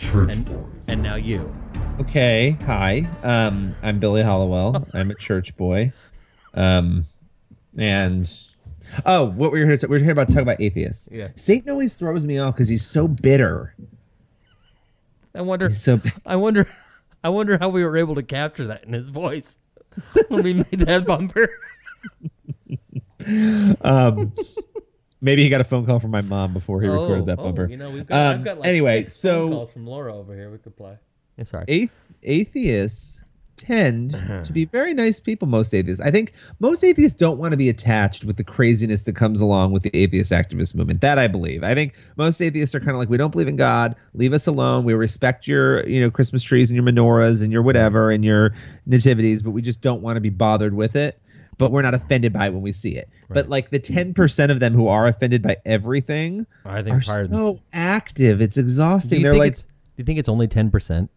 church and boys. and now you. Okay. Hi. Um, I'm Billy Hallowell. (laughs) I'm a church boy. Um, and oh, what we were here to, we were here about to talk about atheists. Yeah. Satan always throws me off because he's so bitter. I wonder. He's so. I wonder. I wonder how we were able to capture that in his voice (laughs) when we made that bumper. Um, maybe he got a phone call from my mom before he recorded that oh, bumper. you know, we've got, Um, I've got like anyway, six so- phone calls from Laura over here. We could play. Yeah, sorry. Ath- atheists tend Uh-huh. to be very nice people most atheists. I think most atheists don't want to be attached with the craziness that comes along with the atheist activist movement that i believe. I think most atheists are kind of like we don't believe in god. Leave us alone. We respect your you know christmas trees and your menorahs and your whatever and your nativities but we just don't want to be bothered with it. But we're not offended by it when we see it. But like the 10% of them who are offended by everything I think are it's so active. It's exhausting. They're like? Do you think it's only ten percent?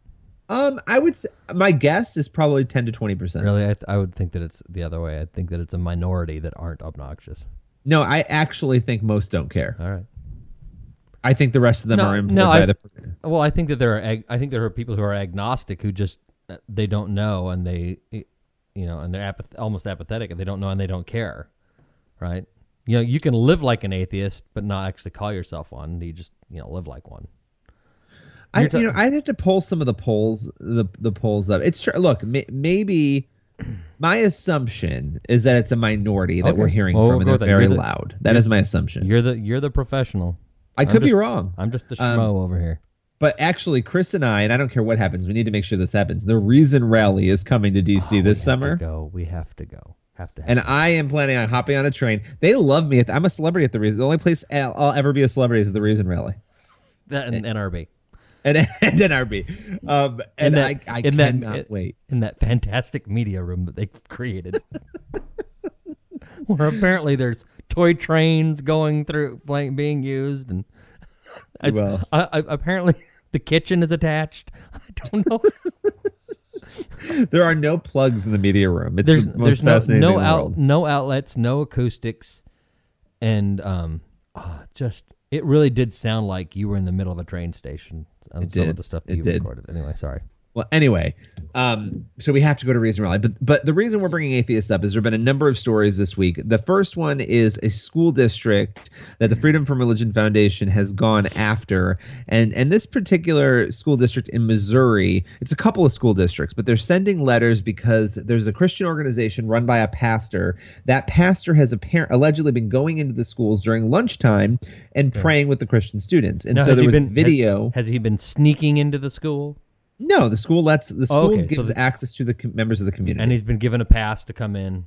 Um, I would say my guess is probably ten to twenty percent. Really, I, th- I would think that it's the other way. I think that it's a minority that aren't obnoxious. No, I actually think most don't care. All right. I think the rest of them No, are no, by I- the. Well, I think that there are. ag- I think there are people who are agnostic who just uh, they don't know and they, you know, and they're apath- almost apathetic and they don't know and they don't care, right? You know, you can live like an atheist but not actually call yourself one. You just you know live like one. I, ta- you know, I'd have to pull some of the polls, the the polls up. It's true. Look, may, maybe my assumption is that it's a minority that Okay. we're hearing Well, from, we'll and they're very the- loud. That is my assumption. You're the you're the professional. I I'm could be wrong. I'm just a Um, schmo over here. But actually, Chris and I, and I don't care what happens, we need to make sure this happens. The Reason Rally is coming to DC Oh, we this have summer. To go. We have to go. Have to. Have And to. I am planning on hopping on a train. They love me. At the, I'm a celebrity at the Reason. The only place I'll, I'll ever be a celebrity is at the Reason Rally. that and NRB. And, (laughs) and NRB. Um, and In I, that- I in that- cannot wait. in that fantastic media room that they've created. (laughs) Where apparently there's toy trains going through, being used, and (laughs) Well. I, I, apparently the kitchen is attached. I don't know. There are no plugs in the media room. It's There's the most there's no fascinating no the out no outlets, no acoustics, and um, ah, just it really did sound like you were in the middle of a train station. On It some of did. the stuff that It you did. recorded. Anyway, sorry. Well, anyway, um, so we have to go to Reason Rally, but but the reason we're bringing atheists up is there have been a number of stories this week. The first one is a school district that the Freedom from Religion Foundation has gone after, and and this particular school district in Missouri, it's a couple of school districts, but they're sending letters because there's a Christian organization run by a pastor. That pastor has appar- allegedly been going into the schools during lunchtime and praying with the Christian students, and Now, so there he was been- has- video. Has, he been sneaking into the school? No, the school lets the school okay, so gives the- access to the com- members of the community. And he's been given a pass to come in.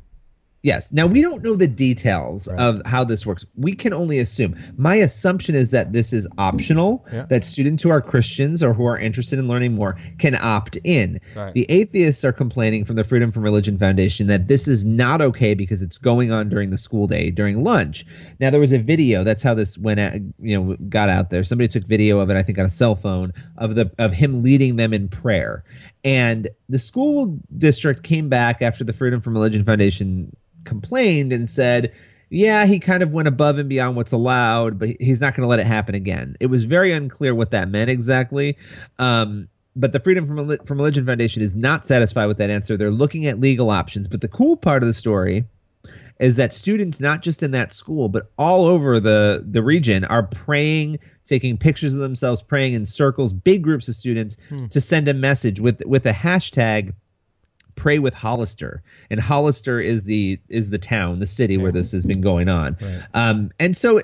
Yes. Now we don't know the details of how this works. We can only assume. My assumption is that this is optional. Yeah. That students who are Christians or who are interested in learning more can opt in. Right. The atheists are complaining from the Freedom from Religion Foundation that this is not okay because it's going on during the school day during lunch. Now there was a video. That's how this went. Out, you know, got out there. Somebody took video of it. I think on a cell phone of the of him leading them in prayer. And the school district came back after the Freedom from Religion Foundation complained and said, yeah, he kind of went above and beyond what's allowed, but he's not going to let it happen again. It was very unclear what that meant exactly. Um, but the Freedom from, from Religion Foundation is not satisfied with that answer. They're looking at legal options. But the cool part of the story is that students, not just in that school, but all over the, the region, are praying, taking pictures of themselves, praying in circles, big groups of students, to send a message with with a hashtag pray with Hollister, and Hollister is the is the town, the city where this has been going on. Um, and so,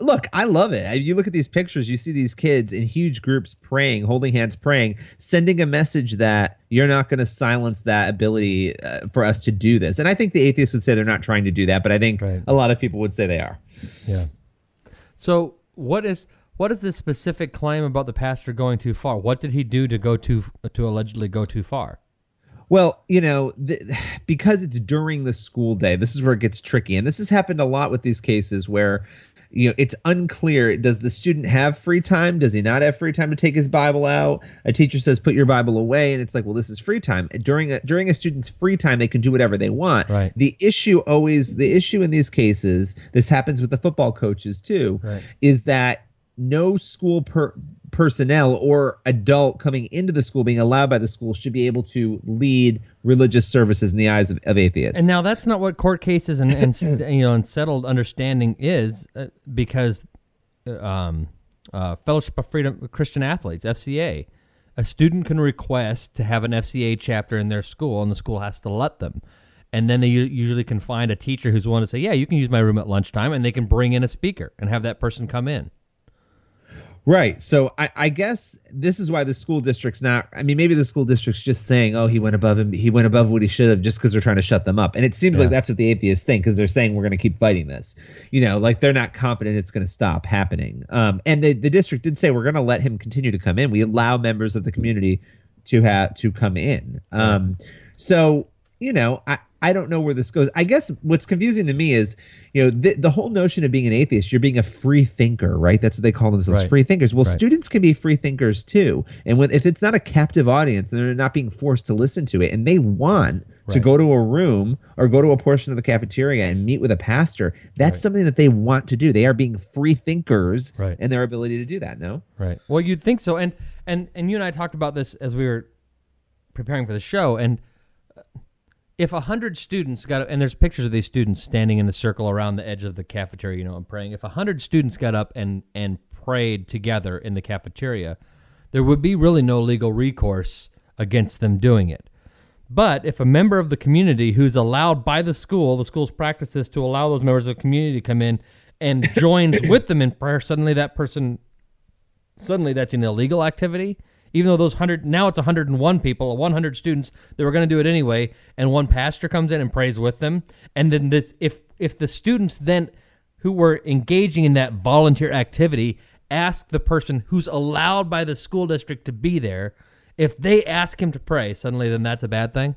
look, I love it. You look at these pictures, you see these kids in huge groups praying, holding hands, praying, sending a message that you're not going to silence that ability uh, for us to do this. And I think the atheists would say they're not trying to do that, but I think Right. a lot of people would say they are. Yeah. So what is what is the specific claim about the pastor going too far? What did he do to go too to allegedly go too far? Well, you know, th- (sighs) because it's during the school day, this is where it gets tricky. And this has happened a lot with these cases where, you know, it's unclear. Does the student have free time? Does he not have free time to take his Bible out? A teacher says, put your Bible away. And it's like, well, this is free time. During a, during a student's free time, they can do whatever they want. Right. The issue always, the issue in these cases, this happens with the football coaches too, Right. is that no school per- personnel or adult coming into the school being allowed by the school should be able to lead religious services in the eyes of, of atheists. And now that's not what court cases and, and (coughs) you know and settled understanding is uh, because uh, um, uh, Fellowship of Freedom Christian Athletes FCA, a student can request to have an FCA chapter in their school, and the school has to let them. And then they usually can find a teacher who's willing to say, "Yeah, you can use my room at lunchtime," and they can bring in a speaker and have that person come in. Right. So I, I guess this is why the school district's not. I mean, maybe the school district's just saying, "Oh, he went above him. He went above what he should have," just because they're trying to shut them up. And it seems like that's what the atheists think because they're saying we're going to keep fighting this. You know, like they're not confident it's going to stop happening. Um, and the the district did say we're going to let him continue to come in. We allow members of the community to have to come in. Um, so you know, I. I don't know where this goes. I guess what's confusing to me is, you know, the, the whole notion of being an atheist, you're being a free thinker, right? That's what they call themselves, Right. free thinkers. Well, Right. students can be free thinkers too. And when if it's not a captive audience and they're not being forced to listen to it and they want to go to a room or go to a portion of the cafeteria and meet with a pastor, that's Right. something that they want to do. They are being free thinkers Right. in their ability to do that, no? Right. Well, you'd think so, and and and you and I talked about this as we were preparing for the show, and if a hundred students got and there's pictures of these students standing in a circle around the edge of the cafeteria, you know, and praying. If a hundred students got up and and prayed together in the cafeteria, there would be really no legal recourse against them doing it. But if a member of the community who's allowed by the school, the school's practices to allow those members of the community to come in and (coughs) joins with them in prayer, suddenly that person suddenly that's an illegal activity even though those 100 now it's 101 people 100 students that were going to do it anyway and one pastor comes in and prays with them. And then this if if the students then who were engaging in that volunteer activity ask the person who's allowed by the school district to be there if they ask him to pray suddenly then that's a bad thing?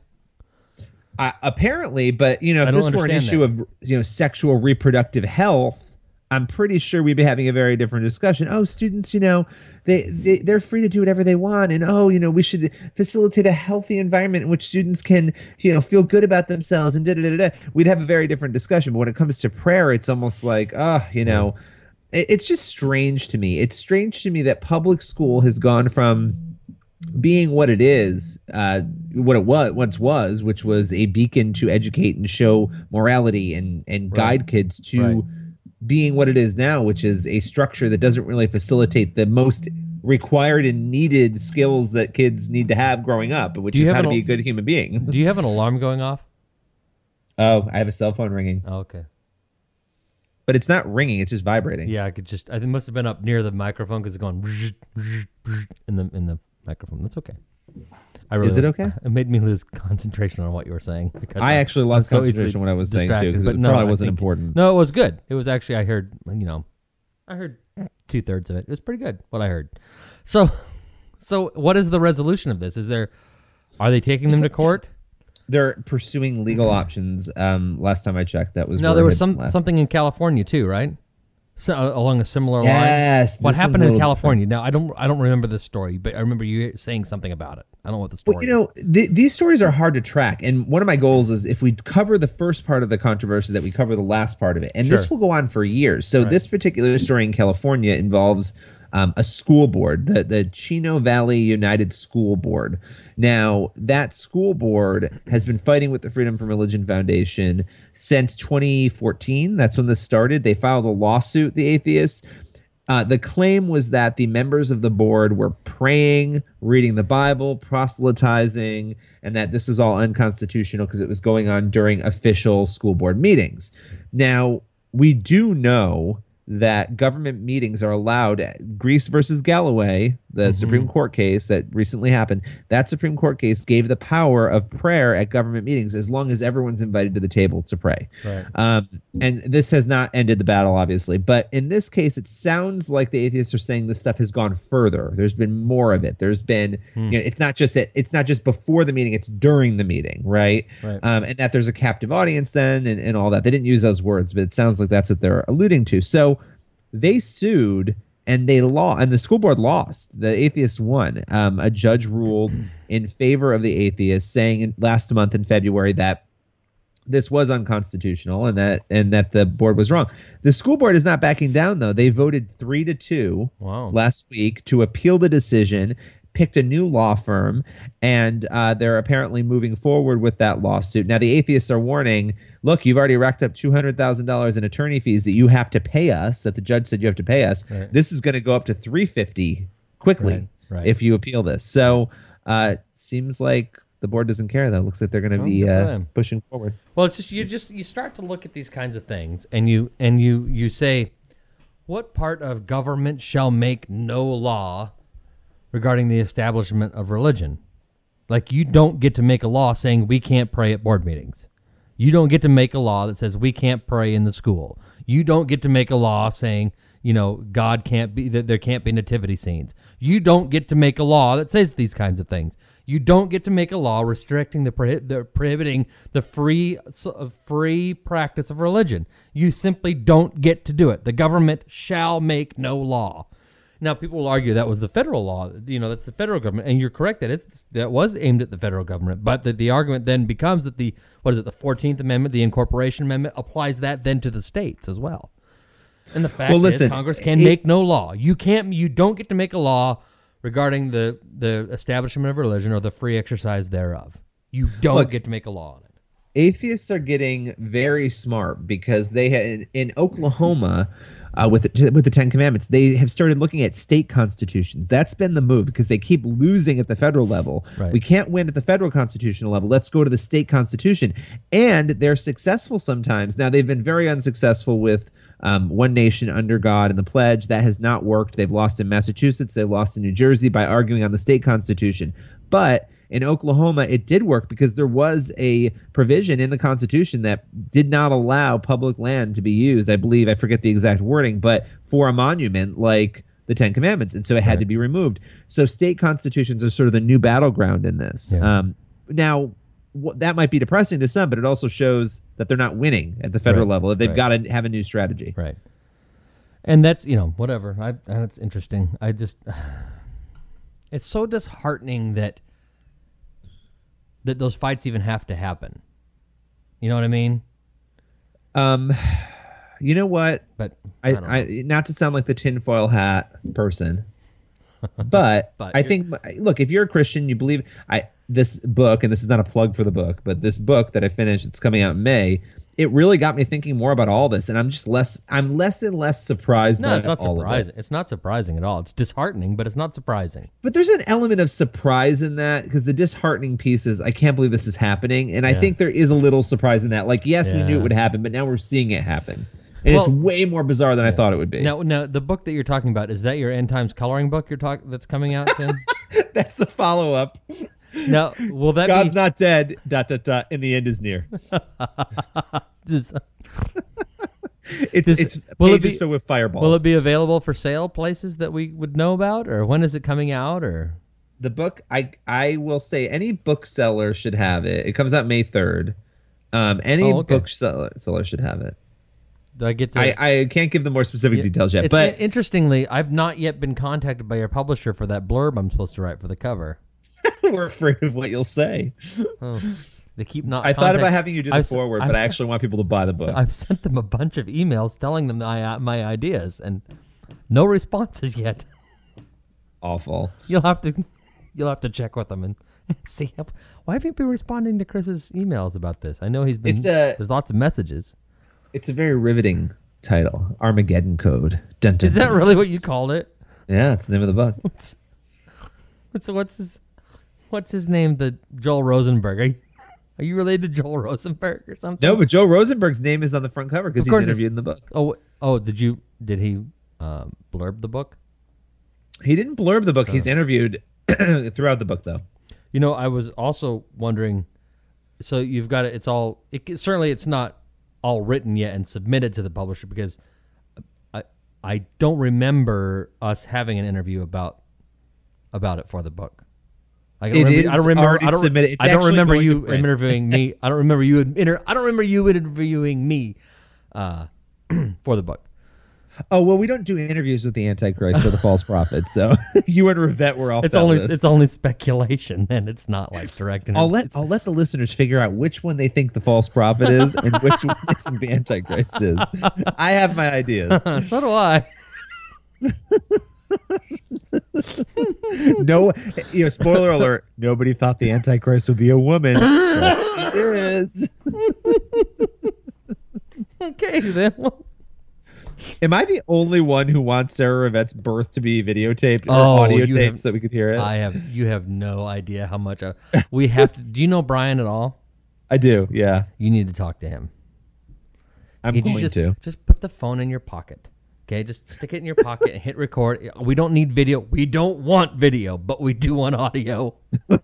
Uh, apparently, but you know, if this were an issue of you know sexual reproductive health, I'm pretty sure we'd be having a very different discussion. Oh, students, you know, they, they they're free to do whatever they want, and oh, you know, we should facilitate a healthy environment in which students can you know feel good about themselves and da da da da. We'd have a very different discussion. But when it comes to prayer, it's almost like, oh, you know, it, it's just strange to me. It's strange to me that public school has gone from being what it is, uh, what it was once was, which was a beacon to educate and show morality and and Right. guide kids to Right. Being what it is now, which is a structure that doesn't really facilitate the most required and needed skills that kids need to have growing up, which is how to an be a good human being. (laughs) do you have an alarm going off? Oh, I have a cell phone ringing, oh, okay. But it's not ringing; it's just vibrating. yeah i could just i think it must have been up near the microphone because it's going (laughs) in the in the microphone. That's okay I really Is it okay? It made me lose concentration on what you were saying because I I'm- actually I'm lost easily concentration on what I was saying, too, but it no, probably I wasn't think- important. No, it was good. It was actually I heard you know, I heard two thirds of it. It was pretty good what I heard. So, so what is the resolution of this? Is there are they taking them to court? (laughs) They're pursuing legal options. Um, last time I checked, that was No, there was some left. something in California too, right? Uh, along a similar Yes, line. What happened in California? Now I don't I don't remember the story, but I remember you saying something about it. I don't know what the story. Well, you know, th- these stories are hard to track, and one of my goals is if we cover the first part of the controversy, that we cover the last part of it, and this will go on for years. So Right. this particular story in California involves um, a school board, the the Chino Valley Unified School Board. Now, that school board has been fighting with the Freedom from Religion Foundation since 2014. That's when this started. They filed a lawsuit, the atheists. Uh, the claim was that the members of the board were praying, reading the Bible, proselytizing, and that this was all unconstitutional because it was going on during official school board meetings. Now, we do know that government meetings are allowed. Greece versus Galloway, the Supreme Court case that recently happened, that Supreme Court case gave the power of prayer at government meetings as long as everyone's invited to the table to pray. Right. Um, and this has not ended the battle, obviously. But in this case, it sounds like the atheists are saying this stuff has gone further. There's been more of it. There's been, you know, it's not just it, it's not just before the meeting; it's during the meeting, right? Right. Um, and that there's a captive audience then, and, and all that. They didn't use those words, but it sounds like that's what they're alluding to. So they sued and they lost and the school board lost. The atheists won. Um, a judge ruled (clears throat) in favor of the atheists saying in, last month in february that this was unconstitutional and that and that the board was wrong. The school board is not backing down though. They voted three to two Wow. last week to appeal the decision picked a new law firm and uh, they're apparently moving forward with that lawsuit. Now the atheists are warning look you've already racked up $200000 in attorney fees that you have to pay us that the judge said you have to pay us. Right. this is going to go up to 350 quickly Right, right. if you appeal this. So uh, seems like the board doesn't care though. Looks like they're going to Oh, be uh, pushing forward. Well, it's just you just you start to look at these kinds of things, and you and you you say, what part of government shall make no law regarding the establishment of religion? Like you don't get to make a law saying we can't pray at board meetings. You don't get to make a law that says we can't pray in the school. You don't get to make a law saying you know God can't be that there can't be nativity scenes. You don't get to make a law that says these kinds of things. You don't get to make a law restricting the, the prohibiting the free uh, free practice of religion. You simply don't get to do it. The government shall make no law. Now, people will argue that was the federal law. You know, that's the federal government, and you're correct that it's that was aimed at the federal government. But the, the argument then becomes that the what is it, the Fourteenth Amendment, the Incorporation Amendment, applies that then to the states as well. And the fact Well, listen, is, Congress can it- make no law. You can't. You don't get to make a law regarding the the establishment of religion or the free exercise thereof. You don't Look, get to make a law on it. Atheists are getting very smart because they ha- in, in Oklahoma uh, with the, with the Ten Commandments, they have started looking at state constitutions. That's been the move because they keep losing at the federal level. Right. We can't win at the federal constitutional level. Let's go to the state constitution, and they're successful sometimes. Now they've been very unsuccessful with. Um, one nation under God and the pledge that has not worked. They've lost in Massachusetts. They lost in New Jersey by arguing on the state constitution. But in Oklahoma, it did work because there was a provision in the Constitution that did not allow public land to be used. I believe, I forget the exact wording, but for a monument like the Ten Commandments. And so it had Right. to be removed. So state constitutions are sort of the new battleground in this. Yeah. Um, now, wh- that might be depressing to some, but it also shows that they're not winning at the federal Right, level. That they've right. got to have a new strategy. Right. And that's you know whatever. I that's interesting. I just (sighs) it's so disheartening that that those fights even have to happen. You know what I mean? Um, you know what? But I, know. I, not to sound like the tinfoil hat person, (laughs) but, But I think look, if you're a Christian, you believe I this book, and this is not a plug for the book, but this book that I finished, it's coming out in May. It really got me thinking more about all this, and I'm just less, I'm less and less surprised. no, by it's not of it. surprising. It's not surprising at all. It's disheartening, but it's not surprising. But there's an element of surprise in that because the disheartening piece is I can't believe this is happening, and I think there is a little surprise in that. Like, yes, we knew it would happen, but now we're seeing it happen, and it's way more bizarre than I thought it would be. Now, now the book that you're talking about is that your end times coloring book you're talk that's coming out soon? (laughs) That's the follow up. Now, will that God's be not dead. Dot dot dot. And the end is near. does- It's Does- it's will it be- filled with fireballs. will it be available for sale places that we would know about, or when is it coming out, or the book? I I will say any bookseller should have it. It comes out May third. Um, any Oh, okay. bookseller seller should have it. do I get to? I, I can't give the more specific Yeah, details yet, but interestingly, I've not yet been contacted by your publisher for that blurb I'm supposed to write for the cover. (laughs) we're afraid of what you'll say. Oh, they keep not. I thought contact- about having you do the I've s- forward, I've- but I actually want people to buy the book. I've sent them a bunch of emails telling them my uh, my ideas, and no responses yet. Awful. You'll have to you'll have to check with them and (laughs) see. How, why haven't you been responding to Chris's emails about this? I know he's been. It's a- there's lots of messages. It's a very riveting title. Armageddon Code. Dun, dun, Is that dun. really what you called it? Yeah, it's the name of the book. (laughs) What's, what's what's his what's his name? The Joel Rosenberg. Are you, Are you related to Joel Rosenberg or something? No, but Joel Rosenberg's name is on the front cover because he's interviewed in the book. Oh, oh, did you? Did he um, blurb the book? He didn't blurb the book. He's Oh. interviewed (clears throat) throughout the book, though. You know, I was also wondering. So you've got it. It's all. It, certainly, it's not all written yet and submitted to the publisher because I I don't remember us having an interview about about it for the book. I don't It remember. is I don't remember. already I don't, submitted. It's I don't remember you interviewing me. (laughs) I don't remember you. Inter, I don't remember you interviewing me uh, (clears throat) for the book. Oh well, we don't do interviews with the Antichrist or the false prophet, so (laughs) (laughs) you and Rivette were off It's that only list. it's only speculation, and it's not like direct. I'll let I'll let the listeners figure out which one they think the false prophet is and which one they think the Antichrist is. I have my ideas. so do I. No, you know, spoiler alert: nobody thought the Antichrist would be a woman. (laughs) But she is. (laughs) Okay, then. Am I the only one who wants Sarah Rivette's birth to be videotaped or Oh, audio you taped have- so we could hear it? I have you have no idea how much I, we have to. Do you know Brian at all? I do. Yeah, You need to talk to him. I'm Could you going just, to. Just put the phone in your pocket. Okay, just stick it in your pocket and hit record. We don't need video. We don't want video, but we do want audio. (laughs) (laughs)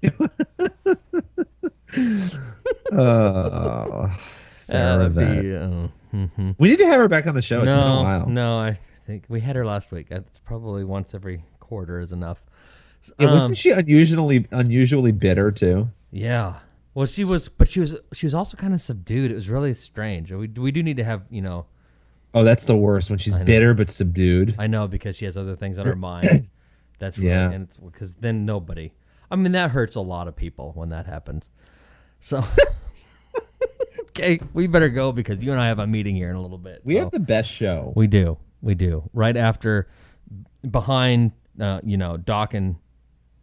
Oh, Sarah That'd Rivette. be, uh, mhm. We need to have her back on the show. It's been a No, while. no, I think we had her last week. It's probably once every quarter is enough. Yeah, Um, wasn't she unusually unusually bitter too? Yeah. Well, she was, but she was, she was also kind of subdued. It was really strange. We we do need to have, you know, Oh, that's the worst when she's bitter but subdued. I know because she has other things on her (clears throat) mind. That's really, Yeah. and because then nobody. I mean, that hurts a lot of people when that happens. So, (laughs) okay, we better go because you and I have a meeting here in a little bit. We so- have the best show. We do. We do. Right after, behind, uh, you know, Doc and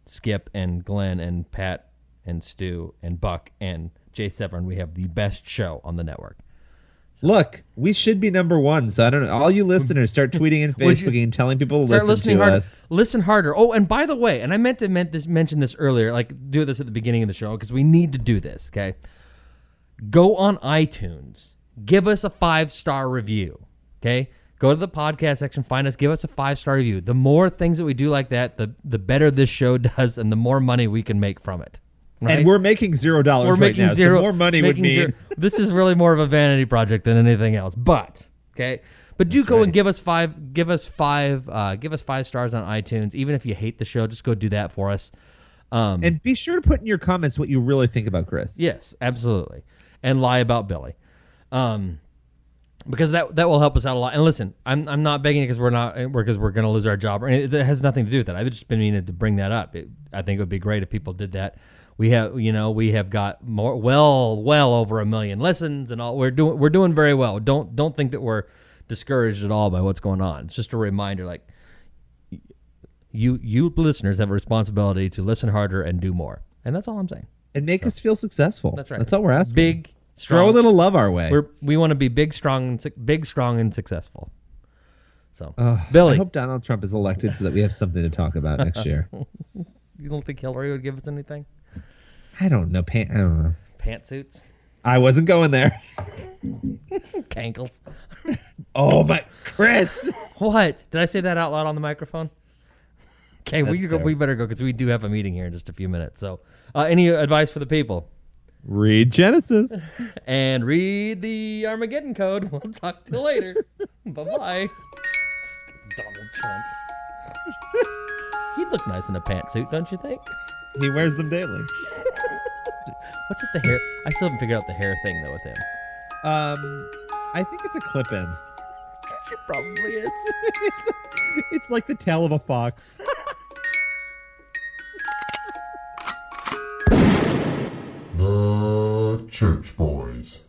Skip and Glenn and Pat and Stu and Buck and Jay Severin, we have the best show on the network. Look, we should be number one. So I don't know. All you listeners start (laughs) tweeting and Facebooking and telling people to Start listen listening to harder. us. Listen harder. Oh, and by the way, and I meant to meant this, mention this earlier, like do this at the beginning of the show because we need to do this. Okay, go on iTunes, give us a five star review. Okay, go to the podcast section, find us, give us a five star review. The more things that we do like that, the the better this show (laughs) does, and the more money we can make from it. Right? And we're making zero dollars We're right making now. zero. so more money would mean zero- this is really more of a vanity project than anything else. But okay, but do go and give us five. Give us five. Uh, give us five stars on iTunes. Even if you hate the show, just go do that for us. Um, And be sure to put in your comments what you really think about Chris. yes, absolutely, and lie about Billy. Um, because that that will help us out a lot. And listen, I'm I'm not begging because we're not because we're going to lose our job. Or it, it has nothing to do with that. I've just been meaning to bring that up. It, I think it would be great if people did that. We have you know we have got more well well over a million listens and all. We're doing we're doing very well. Don't don't think that we're discouraged at all by what's going on. It's just a reminder, like you you listeners have a responsibility to listen harder and do more. And that's all I'm saying. And make us feel successful. That's right. That's all we're asking. Big, strong. Throw a little love our way. We're we want to be big, strong, and big, strong, and successful. So, Ugh, Billy, I hope Donald Trump is elected so that we have something to talk about next year. (laughs) you don't think Hillary would give us anything? I don't know. Pan- I don't know. Pantsuits, I wasn't going there. cankles. (laughs) Oh my, Chris. What did I say that out loud on the microphone? Okay, we go, we better go because we do have a meeting here in just a few minutes. So, uh, any advice for the people? Read Genesis. (laughs) And read the Armageddon code. (laughs) We'll talk to you later. bye bye. Donald Trump. He'd look nice in a pantsuit, don't you think? He wears them daily. (laughs) What's with the hair? I still haven't figured out the hair thing though with him. Um, I think it's a clip-in. (laughs) It probably is. (laughs) it's, it's like the tail of a fox. The Church Boys.